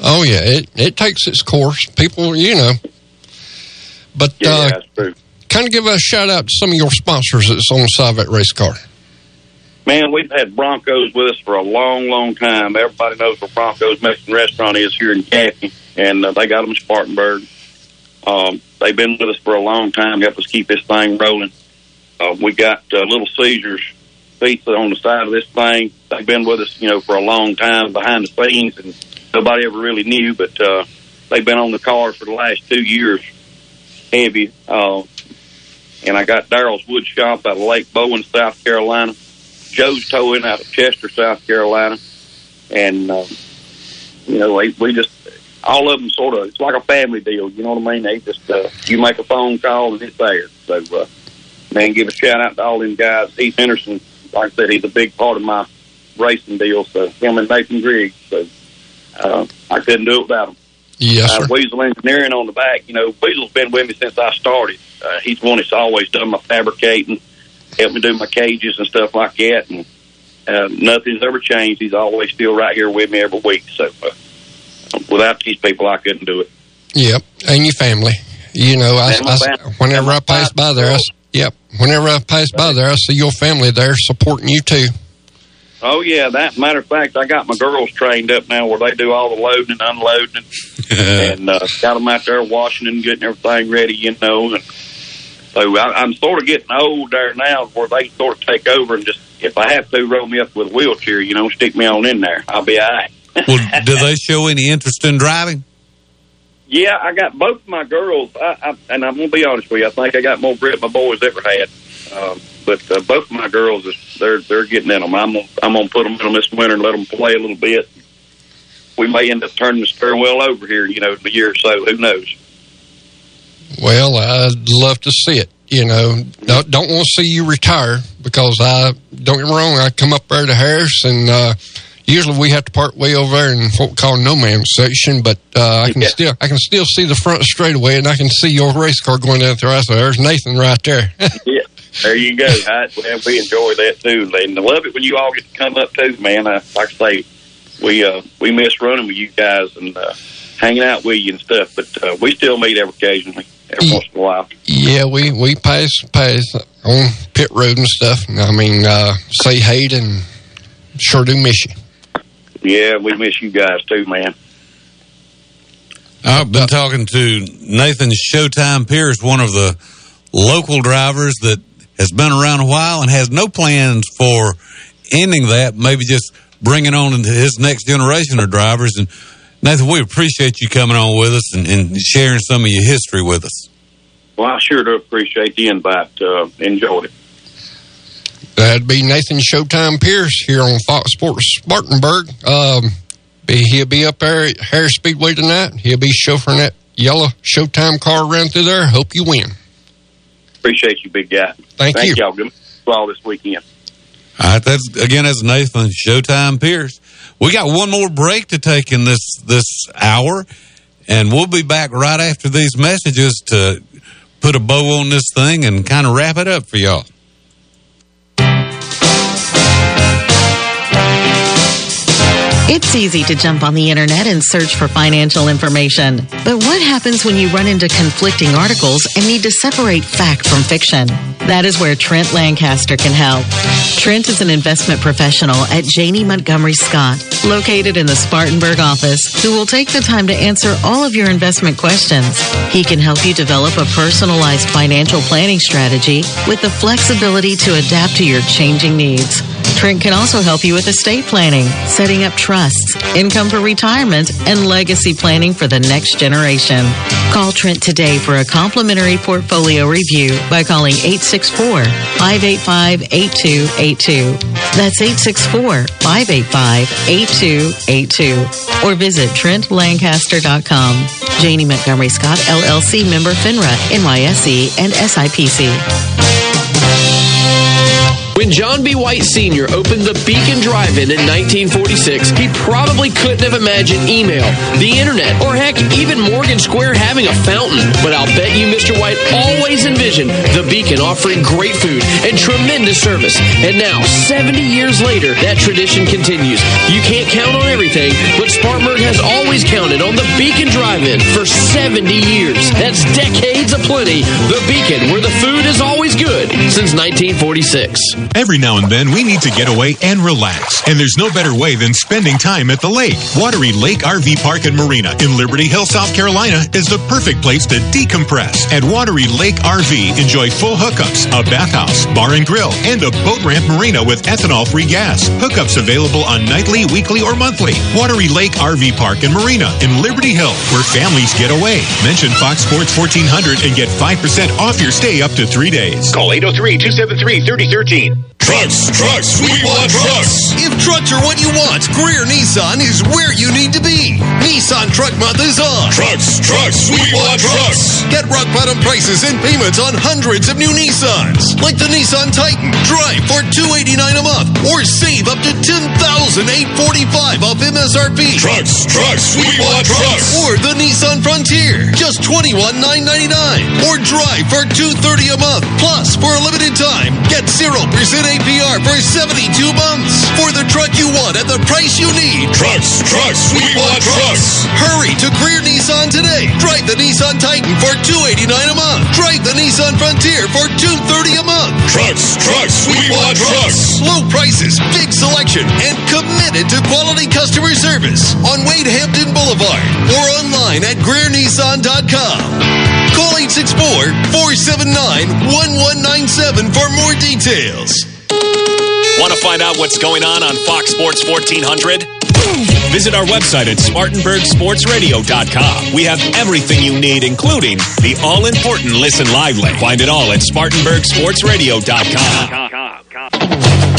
Oh yeah, it it takes its course. People, you know. But Yeah, uh, that's true. kind of give a shout out to some of your sponsors that's on the side race car. Man, we've had Broncos with us for a long, long time. Everybody knows where Broncos Mexican Restaurant is here in Kathy, and uh, they got them in Spartanburg. Um, they've been with us for a long time, helped us keep this thing rolling. Uh, we got uh, Little Caesars pizza on the side of this thing. They've been with us, you know, for a long time behind the scenes, and nobody ever really knew, but uh, they've been on the car for the last two years, heavy. Uh, and I got Daryl's Wood Shop out of Lake Bowen, South Carolina. Joe's Towing out of Chester, South Carolina, and um, you know we, we just all of them sort of it's like a family deal. You know what I mean? They just uh, you make a phone call and it's there. So uh, man, give a shout out to all them guys. Heath Henderson, like I said, he's a big part of my racing deal. So him and Nathan Griggs. So uh, I couldn't do it without him. Yes, uh, sir. Weasel Engineering on the back. You know, Weasel's been with me since I started. Uh, he's one that's always done my fabricating, helped me do my cages and stuff like that. And uh, nothing's ever changed. He's always still right here with me every week. So uh, without these people, I couldn't do it. Yep, and your family. You know, I, I- whenever I pass by there, I, yep, whenever I pass by there, I see your family there supporting you too. Oh yeah, that matter of fact, I got my girls trained up now where they do all the loading and unloading, and uh, got them out there washing and getting everything ready, you know. And so I, I'm sort of getting old there now, where they sort of take over and just, if I have to, roll me up with a wheelchair, you know, stick me on in there, I'll be all right. well, do they show any interest in driving? Yeah, I got both my girls, I, I, and I'm gonna be honest with you. I think I got more grit my boys ever had. Um, but uh, both of my girls, is they're they're getting in them. I'm gonna, I'm gonna put them in them this winter and let them play a little bit. We may end up turning the wheel over here, you know, in a year or so. Who knows? Well, I'd love to see it. You know, don't, don't want to see you retire because I don't get me wrong. I come up there to Harris, and uh, usually we have to park way over there in what we call no man's section. But uh, I can Yeah. still I can still see the front straightaway, and I can see your race car going down through. I said, "There's Nathan right there." yeah, there you go. I, well, we enjoy that too, and I love it when you all get to come up too, man. I, like I say, we uh, we miss running with you guys and uh, hanging out with you and stuff, but uh, we still meet every occasionally, every once in a while. Yeah, we we pass pass on pit road and stuff. I mean, uh, say hey and sure do miss you. Yeah, we miss you guys too, man. I've been talking to Nathan Showtime Pierce, one of the local drivers that has been around a while and has no plans for ending that, maybe just bringing on into his next generation of drivers. And Nathan, we appreciate you coming on with us and, and sharing some of your history with us. Well, I sure do appreciate the invite. Uh, enjoyed it. That'd be Nathan Showtime Pierce here on Fox Sports Spartanburg. Um, be, he'll be up there at Harris Speedway tonight. He'll be chauffeuring that yellow Showtime car around through there. Hope you win. Appreciate you, big guy. Thank you. y'all. Good all this weekend. All right, that's again that's Nathan Showtime Pierce. We got one more break to take in this this hour, and we'll be back right after these messages to put a bow on this thing and kind of wrap it up for y'all. It's easy to jump on the internet and search for financial information. But what happens when you run into conflicting articles and need to separate fact from fiction? That is where Trent Lancaster can help. Trent is an investment professional at Janney Montgomery Scott, located in the Spartanburg office, who will take the time to answer all of your investment questions. He can help you develop a personalized financial planning strategy with the flexibility to adapt to your changing needs. Trent can also help you with estate planning, setting up trusts, income for retirement, and legacy planning for the next generation. Call Trent today for a complimentary portfolio review by calling 864-585-8282. That's 864-585-8282. Or visit TrentLancaster.com. Janney Montgomery Scott, LLC member FINRA, NYSE, and SIPC. When John B. White Sr. opened the Beacon Drive-In in 1946, he probably couldn't have imagined email, the internet, or heck, even Morgan Square having a fountain. But I'll bet you Mr. White always envisioned the Beacon offering great food and tremendous service. And now, 70 years later, that tradition continues. You can't count on everything, but Spartanburg has always counted on the Beacon Drive-In for 70 years. That's decades of plenty. The Beacon, where the food is always good since 1946. Every now and then, we need to get away and relax. And there's no better way than spending time at the lake. Wateree Lake RV Park and Marina in Liberty Hill, South Carolina is the perfect place to decompress. At Wateree Lake RV, enjoy full hookups, a bathhouse, bar and grill, and a boat ramp marina with ethanol free gas. Hookups available on nightly, weekly, or monthly. Wateree Lake RV Park and Marina in Liberty Hill, where families get away. Mention Fox Sports 1400 and get 5% off your stay up to three days. Call 803 273 3013. Trucks, trucks, we want trucks. If trucks are what you want, Greer Nissan is where you need to be. Nissan Truck Month is on. Trucks, trucks, we want trucks. Get rock bottom prices and payments on hundreds of new Nissans, like the Nissan Titan. Drive for two eighty nine a month, or save up to ten thousand eight forty five off MSRP. Trucks, trucks, we want trucks. Or the Nissan Frontier, just twenty one nine ninety nine. Or drive for two thirty a month. Plus, for a limited time, get zero percent APR for 72 months for the truck you want at the price you need. Trucks, trucks, we want trucks. Hurry to Greer Nissan today. Drive the Nissan Titan for 289 a month. Drive the Nissan Frontier for 230 a month. Trucks, trucks, we want trucks. Low prices, big selection, and committed to quality customer service on Wade Hampton Boulevard or online at GreerNissan.com. Call 864-479-1197 for more details. Want to find out what's going on on Fox Sports 1400? Visit our website at SpartanburgSportsRadio.com. We have everything you need, including the all important Listen Lively. Find it all at SpartanburgSportsRadio.com.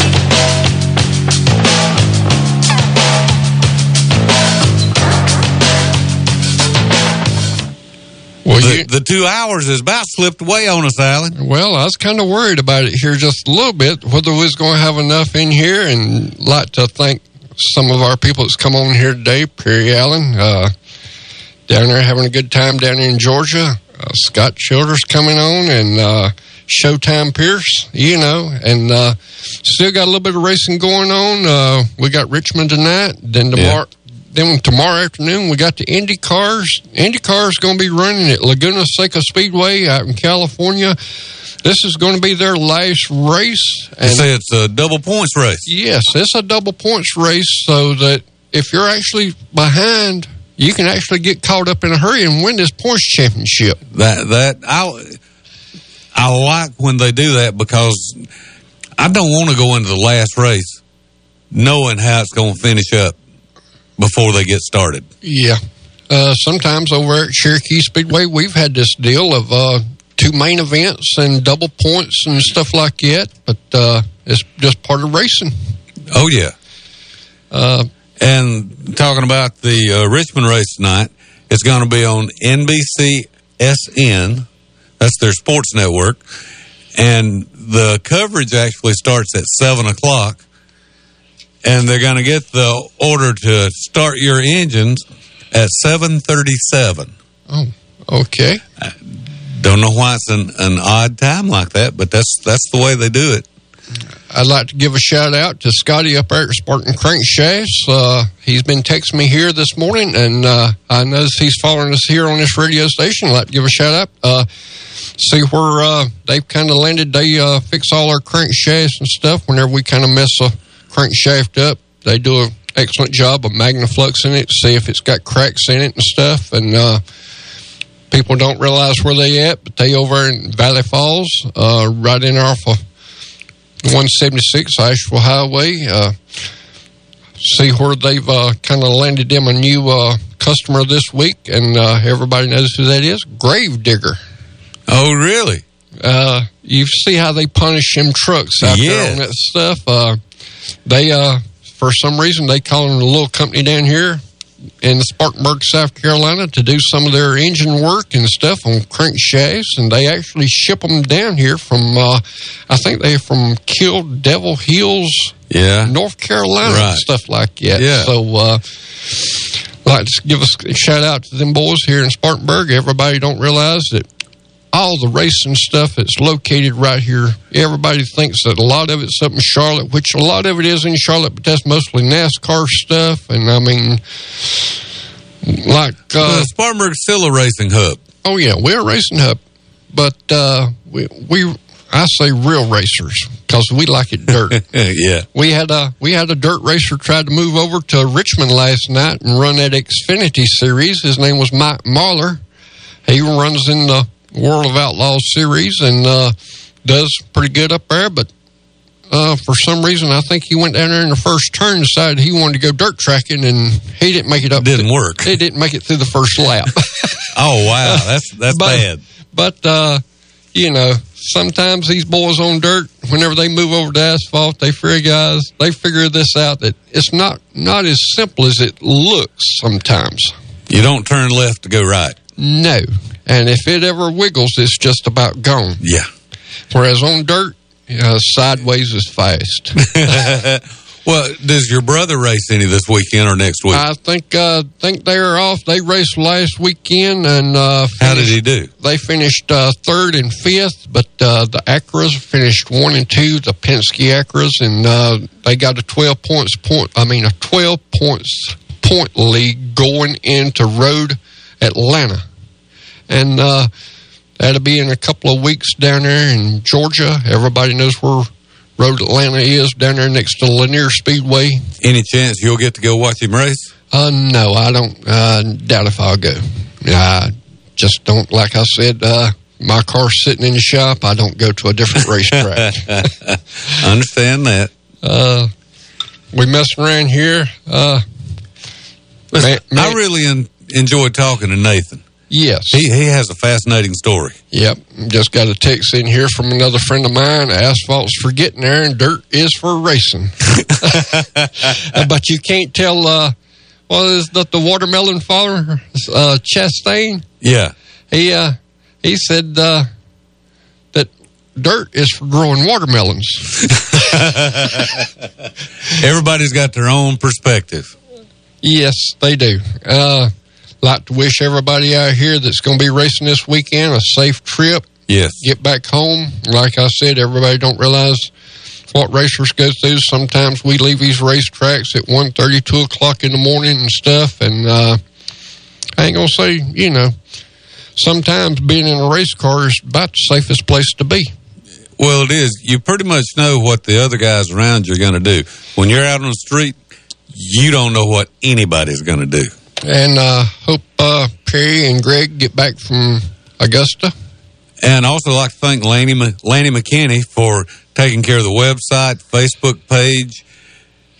Well, the, the two hours has about slipped away on us, Alan. Well, I was kind of worried about it here just a little bit, whether we was going to have enough in here, and like to thank some of our people that's come on here today. Perry Allen, uh, down there having a good time down in Georgia. Uh, Scott Childers coming on, and uh, Showtime Pierce, you know, and uh, still got a little bit of racing going on. Uh, we got Richmond tonight, then tomorrow. Then tomorrow afternoon we got the Indy cars. Indy cars going to be running at Laguna Seca Speedway out in California. This is going to be their last race. They say it's a double points race. Yes, it's a double points race, so that if you're actually behind, you can actually get caught up in a hurry and win this points championship. That that I I like when they do that because I don't want to go into the last race knowing how it's going to finish up before they get started. Yeah. Uh, sometimes over at Cherokee Speedway, we've had this deal of uh, two main events and double points and stuff like that, but uh, it's just part of racing. Oh yeah. Uh, and talking about the uh, Richmond race tonight, it's going to be on NBC SN That's their sports network. And the coverage actually starts at 7 o'clock. And they're going to get the order to start your engines at 737. Oh, okay. Don't know why it's an, an odd time like that, but that's that's the way they do it. I'd like to give a shout out to Scotty up there at Spartan Crankshafts. Uh, he's been texting me here this morning, and uh, I know he's following us here on this radio station. I'd like to give a shout out. Uh, see where uh, they've kind of landed. They uh, fix all our crankshafts and stuff whenever we kind of mess a crankshaft up. They do an excellent job of magnafluxing it, see if it's got cracks in it and stuff. And uh, people don't realize where they at, but they over in Valley Falls, uh, right in off of 176 Asheville Highway. Uh, see where they've uh, kind of landed them a new uh, customer this week, and uh, everybody knows who that is. Grave Digger. Oh, really? Uh, you see how they punish them trucks out there Yeah. on that stuff. They, uh, for some reason, they call them a little company down here in Spartanburg, South Carolina, to do some of their engine work and stuff on crankshafts, and they actually ship them down here from, uh, I think they're from Kill Devil Hills, Yeah. North Carolina, and Right. stuff like that. Yeah. So, uh, like give us a shout out to them boys here in Spartanburg. Everybody don't realize that all the racing stuff that's located right here. Everybody thinks that a lot of it's up in Charlotte, which a lot of it is in Charlotte, but that's mostly NASCAR stuff. And I mean, like uh, Uh, Spartanburg's still a racing hub. Oh yeah, we're a racing hub, but uh, we we I say real racers because we like it dirt. yeah. We had a we had a dirt racer try to move over to Richmond last night and run that Xfinity series. His name was Mike Marlar. He runs in the World of Outlaws series and uh, does pretty good up there. But uh, for some reason, I think he went down there in the first turn, and decided he wanted to go dirt tracking, and he didn't make it up. Didn't work. He didn't make it through the first lap. Oh, wow. That's that's But- bad. But uh, you know, sometimes these boys on dirt, whenever they move over to asphalt, they figure guys they figure this out that it's not not as simple as it looks sometimes. You don't turn left to go right. No, and if it ever wiggles, it's just about gone. Yeah. Whereas on dirt, uh, sideways is fast. well, does your brother race any this weekend or next week? I think uh, think they're off. They raced last weekend, and uh, How did he do? They finished uh, third and fifth, but uh, the Acuras finished one and two. The Penske Acuras, and uh, they got a twelve points point. I mean, a twelve points point lead going into Road Atlanta, and uh, that'll be in a couple of weeks down there in Georgia. Everybody knows where Road Atlanta is down there next to Lanier Speedway. Any chance you'll get to go watch him race? Uh, no, I don't. Uh, doubt if I'll go. I just don't. Like I said, uh, my car's sitting in the shop. I don't go to a different racetrack. Understand that. uh, we messing around here. Uh, Listen, man- I really en- enjoyed talking to Nathan. yes. He he has a fascinating story. Yep. Just got a text in here from another friend of mine. Asphalt's for getting there, and dirt is for racing. But you can't tell. Uh, is that? The watermelon farmer, uh, Chastain. Yeah. He uh, he said uh, that dirt is for growing watermelons. Everybody's got their own perspective. yes, they do. Uh, like to wish everybody out here that's going to be racing this weekend a safe trip. Yes. Get back home. Like I said, everybody don't realize what racers go through. Sometimes we leave these racetracks at one thirty, two o'clock in the morning and stuff. And uh, I ain't gonna say, you know, sometimes being in a race car is about the safest place to be. Well, it is. You pretty much know what the other guys around you are going to do. When you're out on the street, you don't know what anybody's going to do. And uh, hope uh, Perry and Greg get back from Augusta. And I also like to thank Lanny, Laney McKinney for taking care of the website, Facebook page.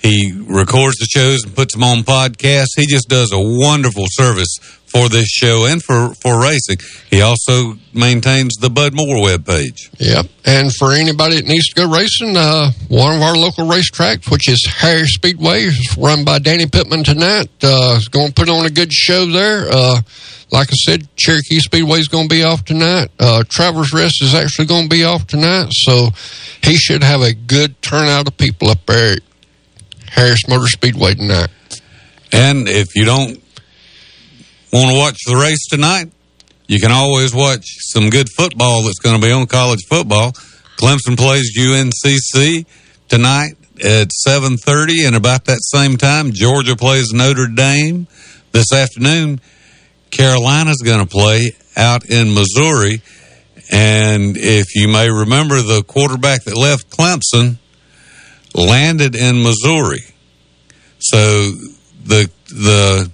He records the shows and puts them on podcasts. He just does a wonderful service for this show and for, for racing. He also maintains the Bud Moore webpage. Yep. And for anybody that needs to go racing, uh, one of our local racetracks, which is Harris Speedway, is run by Danny Pittman tonight. Uh, is going to put on a good show there. Uh, like I said, Cherokee Speedway is going to be off tonight. Uh, Travelers Rest is actually going to be off tonight. So he should have a good turnout of people up there at Harris Motor Speedway tonight. And if you don't want to watch the race tonight, you can always watch some good football that's going to be on college football. Clemson plays UNCC tonight at 7:30 and about that same time Georgia plays Notre Dame this afternoon. Carolina's going to play out in Missouri and if you may remember the quarterback that left Clemson landed in Missouri. So the the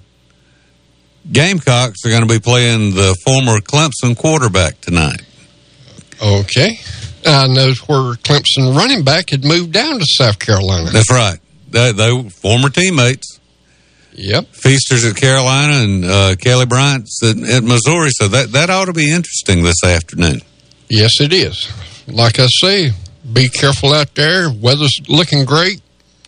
Gamecocks are going to be playing the former Clemson quarterback tonight. Okay. I know where Clemson running back had moved down to South Carolina. That's right. They, they were former teammates. Yep. Feasters at Carolina and uh, Kelly Bryant's at, at Missouri. So that, that ought to be interesting this afternoon. Yes, it is. Like I say, be careful out there. Weather's looking great.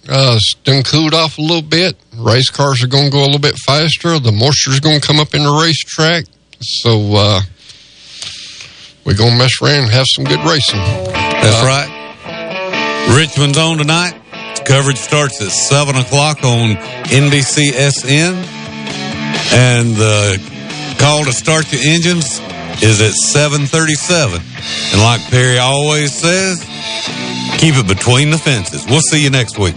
Uh, it's done cooled off a little bit. Race cars are going to go a little bit faster. The moisture's going to come up in the racetrack. So, uh, we're going to mess around and have some good racing. That's Uh, right. Richmond's on tonight. Coverage starts at 7 o'clock on NBCSN. And the call to start the engines is at 737. And like Perry always says, keep it between the fences. We'll see you next week.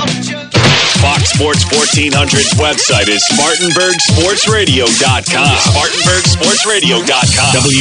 Fox Sports 1400's website is SpartanburgSportsRadio.com. SpartanburgSportsRadio.com. W